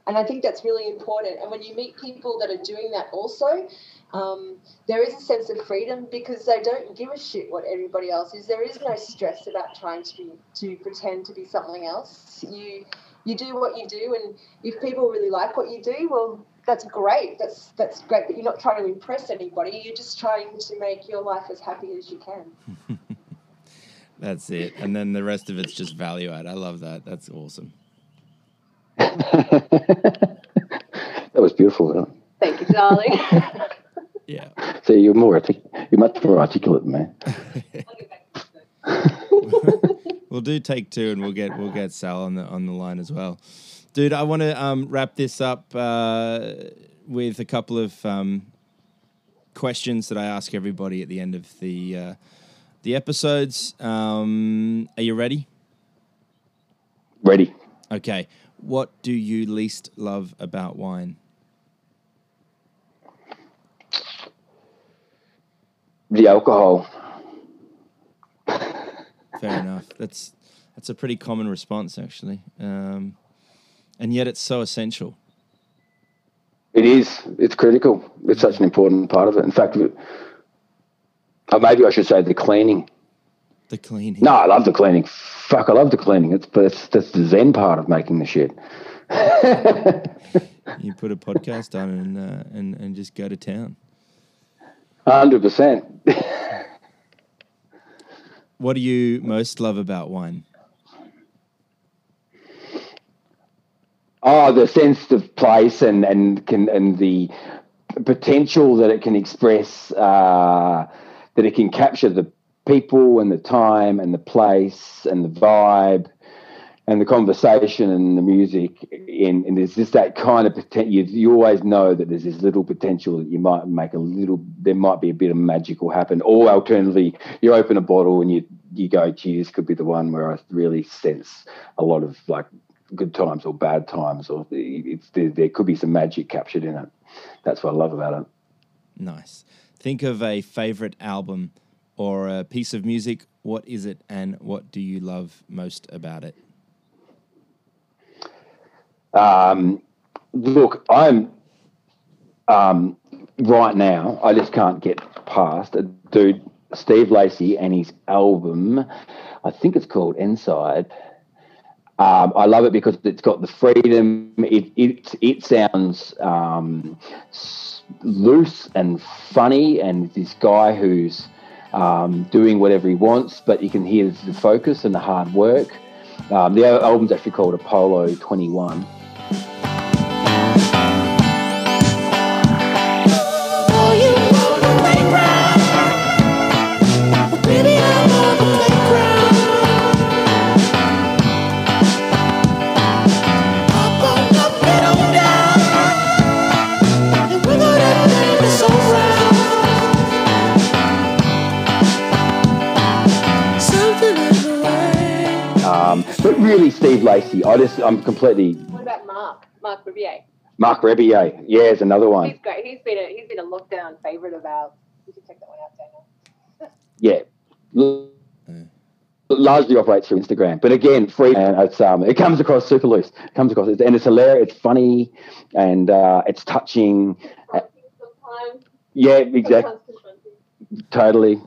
And I think that's really important. And when you meet people that are doing that also, um, there is a sense of freedom because they don't give a shit what everybody else is. There is no stress about trying to be to pretend to be something else. You you do what you do, and if people really like what you do, well, that's great. That's that's great. But you're not trying to impress anybody. You're just trying to make your life as happy as you can. [laughs] that's it. And then the rest of it's just value add. I love that. That's awesome. [laughs] that was beautiful. Thank you, darling. [laughs] Yeah. So you're more you're much more articulate man. [laughs] we'll do take two, and we'll get we'll get Sal on the on the line as well, dude. I want to um, wrap this up uh, with a couple of um, questions that I ask everybody at the end of the uh, the episodes. Um, are you ready? Ready. Okay. What do you least love about wine? the alcohol. Fair [laughs] enough. That's that's a pretty common response, actually, um, and yet it's so essential. It is. It's critical. It's such an important part of it. In fact, uh, maybe I should say the cleaning. The cleaning. No, I love the cleaning. Fuck, I love the cleaning. It's but it's that's the zen part of making the shit. [laughs] you put a podcast on and uh, and and just go to town. Hundred percent. What do you most love about wine? Oh, the sense of place and and can and the potential that it can express, uh, that it can capture the people and the time and the place and the vibe and the conversation and the music in and there's just that kind of potential you, you always know that there's this little potential that you might make a little there might be a bit of magic will happen. Or alternatively you open a bottle and you you go gee this could be the one where i really sense a lot of like good times or bad times or it's there, there could be some magic captured in it. That's what i love about it. Nice. Think of a favorite album or a piece of music what is it and what do you love most about it um, look, I'm um, right now. I just can't get past a dude, Steve Lacy, and his album. I think it's called Inside. Um, I love it because it's got the freedom. It it it sounds um, loose and funny, and this guy who's um, doing whatever he wants, but you can hear the focus and the hard work. Um, the album's actually called Apollo 21. Really I just I'm completely. What about Mark? Marc Rebillet. Marc Rebillet, yeah, is another one. He's great. He's been a he's been a lockdown favorite of ours. You can check that one out, Daniel. [laughs] yeah. Largely operates through Instagram, but again, free and it's um it comes across super loose. It comes across and it's hilarious, it's funny, and uh, it's touching. Yeah, exactly. totally.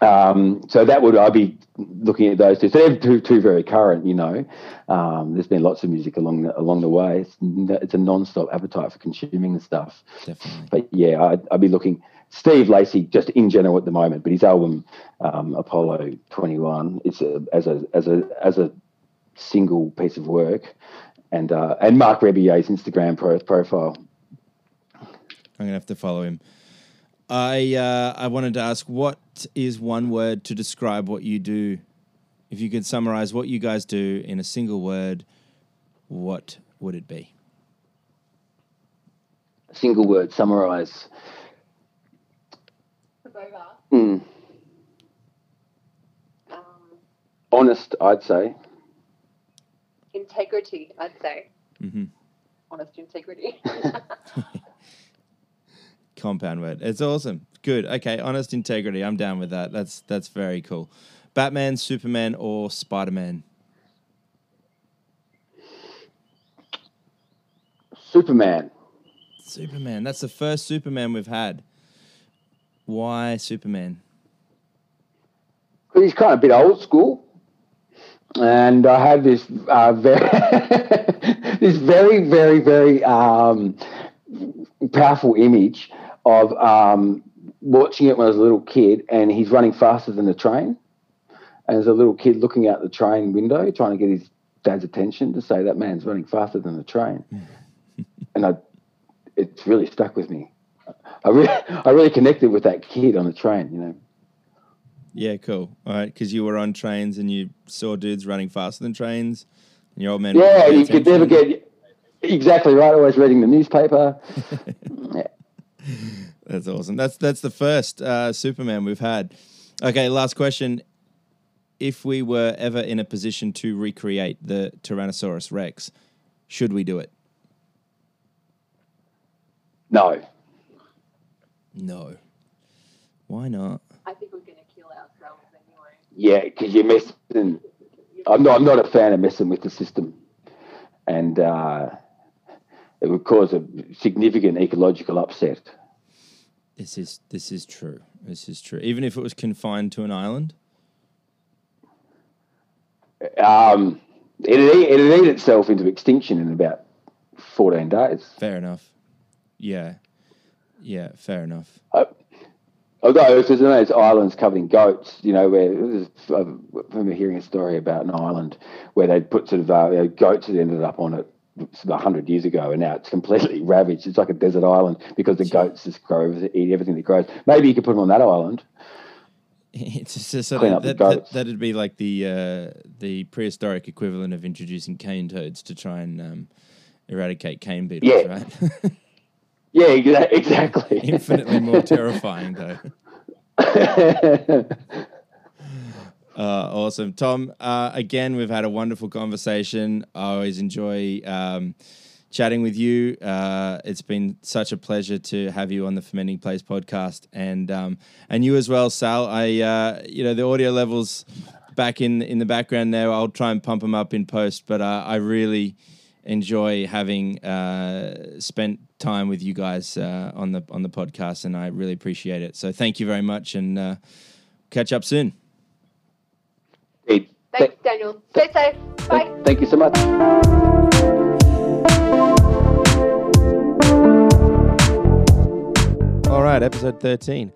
Um, so that would I'd be looking at those two. So they're two, two very current, you know. Um, there's been lots of music along the, along the way. It's, it's a non-stop appetite for consuming the stuff. Definitely. But yeah, I'd, I'd be looking. Steve Lacy, just in general at the moment, but his album um, Apollo 21, it's a, as a as a as a single piece of work, and uh, and Marc Rebillet's Instagram pro- profile. I'm gonna have to follow him. I uh, I wanted to ask, what is one word to describe what you do? If you could summarize what you guys do in a single word, what would it be? A single word summarize. Over. Mm, Um, honest, I'd say. integrity, I'd say. hmm Honest integrity. [laughs] [laughs] Compound word. It's awesome. Good. Okay. Honest integrity. I'm down with that. That's that's very cool. Batman, Superman, or Spider Man? Superman. Superman. That's the first Superman we've had. Why Superman? Because he's kind of a bit old school. And I had this uh, [laughs] very, this very, very, very um, powerful image of um, watching it when I was a little kid, and he's running faster than the train. And there's a little kid looking out the train window, trying to get his dad's attention to say that man's running faster than the train. and I, it's really stuck with me. I really, [laughs] I really connected with that kid on the train. You know. Yeah, cool. All right, because you were on trains and you saw dudes running faster than trains, and your old man. Yeah, you could never get exactly right. Always reading the newspaper. [laughs] yeah. That's awesome. That's that's the first uh, Superman we've had. Okay, last question. If we were ever in a position to recreate the Tyrannosaurus Rex, should we do it? No, No. Why not? I think we're going to kill ourselves anyway. yeah, because you're messing. I'm not. I'm not a fan of messing with the system, and uh, it would cause a significant ecological upset. This is this is true. This is true. Even if it was confined to an island. Um, it'd, eat, it'd eat itself into extinction in about 14 days. Fair enough. Yeah. Yeah, fair enough. Uh, although if there's those islands covered in goats, you know, where I remember hearing a story about an island where they'd put sort of uh, goats that ended up on it a hundred years ago, and now it's completely [laughs] ravaged. It's like a desert island because the goats just grow, eat everything that grows. Maybe you could put them on that island. [laughs] It's just, just sort Clean up the that, that, goats. that'd be like the uh, the prehistoric equivalent of introducing cane toads to try and um, eradicate cane beetles, Yeah. right? [laughs] Yeah, exactly. Infinitely more terrifying, though. Uh, awesome, Tom. Uh, again, we've had a wonderful conversation. I always enjoy um, chatting with you. Uh, it's been such a pleasure to have you on the Fermenting Place podcast, and um, and you as well, Sal. I uh, you know the audio levels back in in the background there. I'll try and pump them up in post, but uh, I really enjoy having uh, spent time with you guys uh, on the on the podcast, and I really appreciate it. So thank you very much, and uh, catch up soon. Hey, Thanks, Daniel. Stay safe. Bye. Thank, thank you so much. All right, episode 13.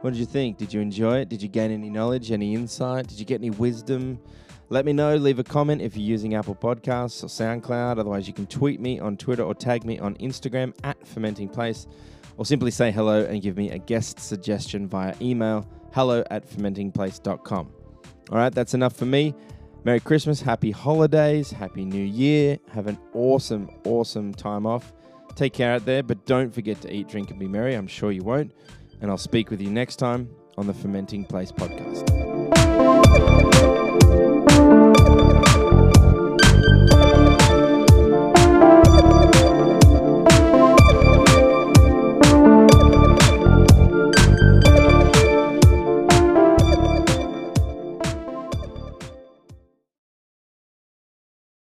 What did you think? Did you enjoy it? Did you gain any knowledge, any insight? Did you get any wisdom? Let me know. Leave a comment if you're using Apple Podcasts or SoundCloud. Otherwise, you can tweet me on Twitter or tag me on Instagram at Fermenting Place, or simply say hello and give me a guest suggestion via email hello at fermentingplace.com. All right, that's enough for me. Merry Christmas, happy holidays, happy new year. Have an awesome, awesome time off. Take care out there, but don't forget to eat, drink, and be merry. I'm sure you won't. And I'll speak with you next time on the Fermenting Place podcast.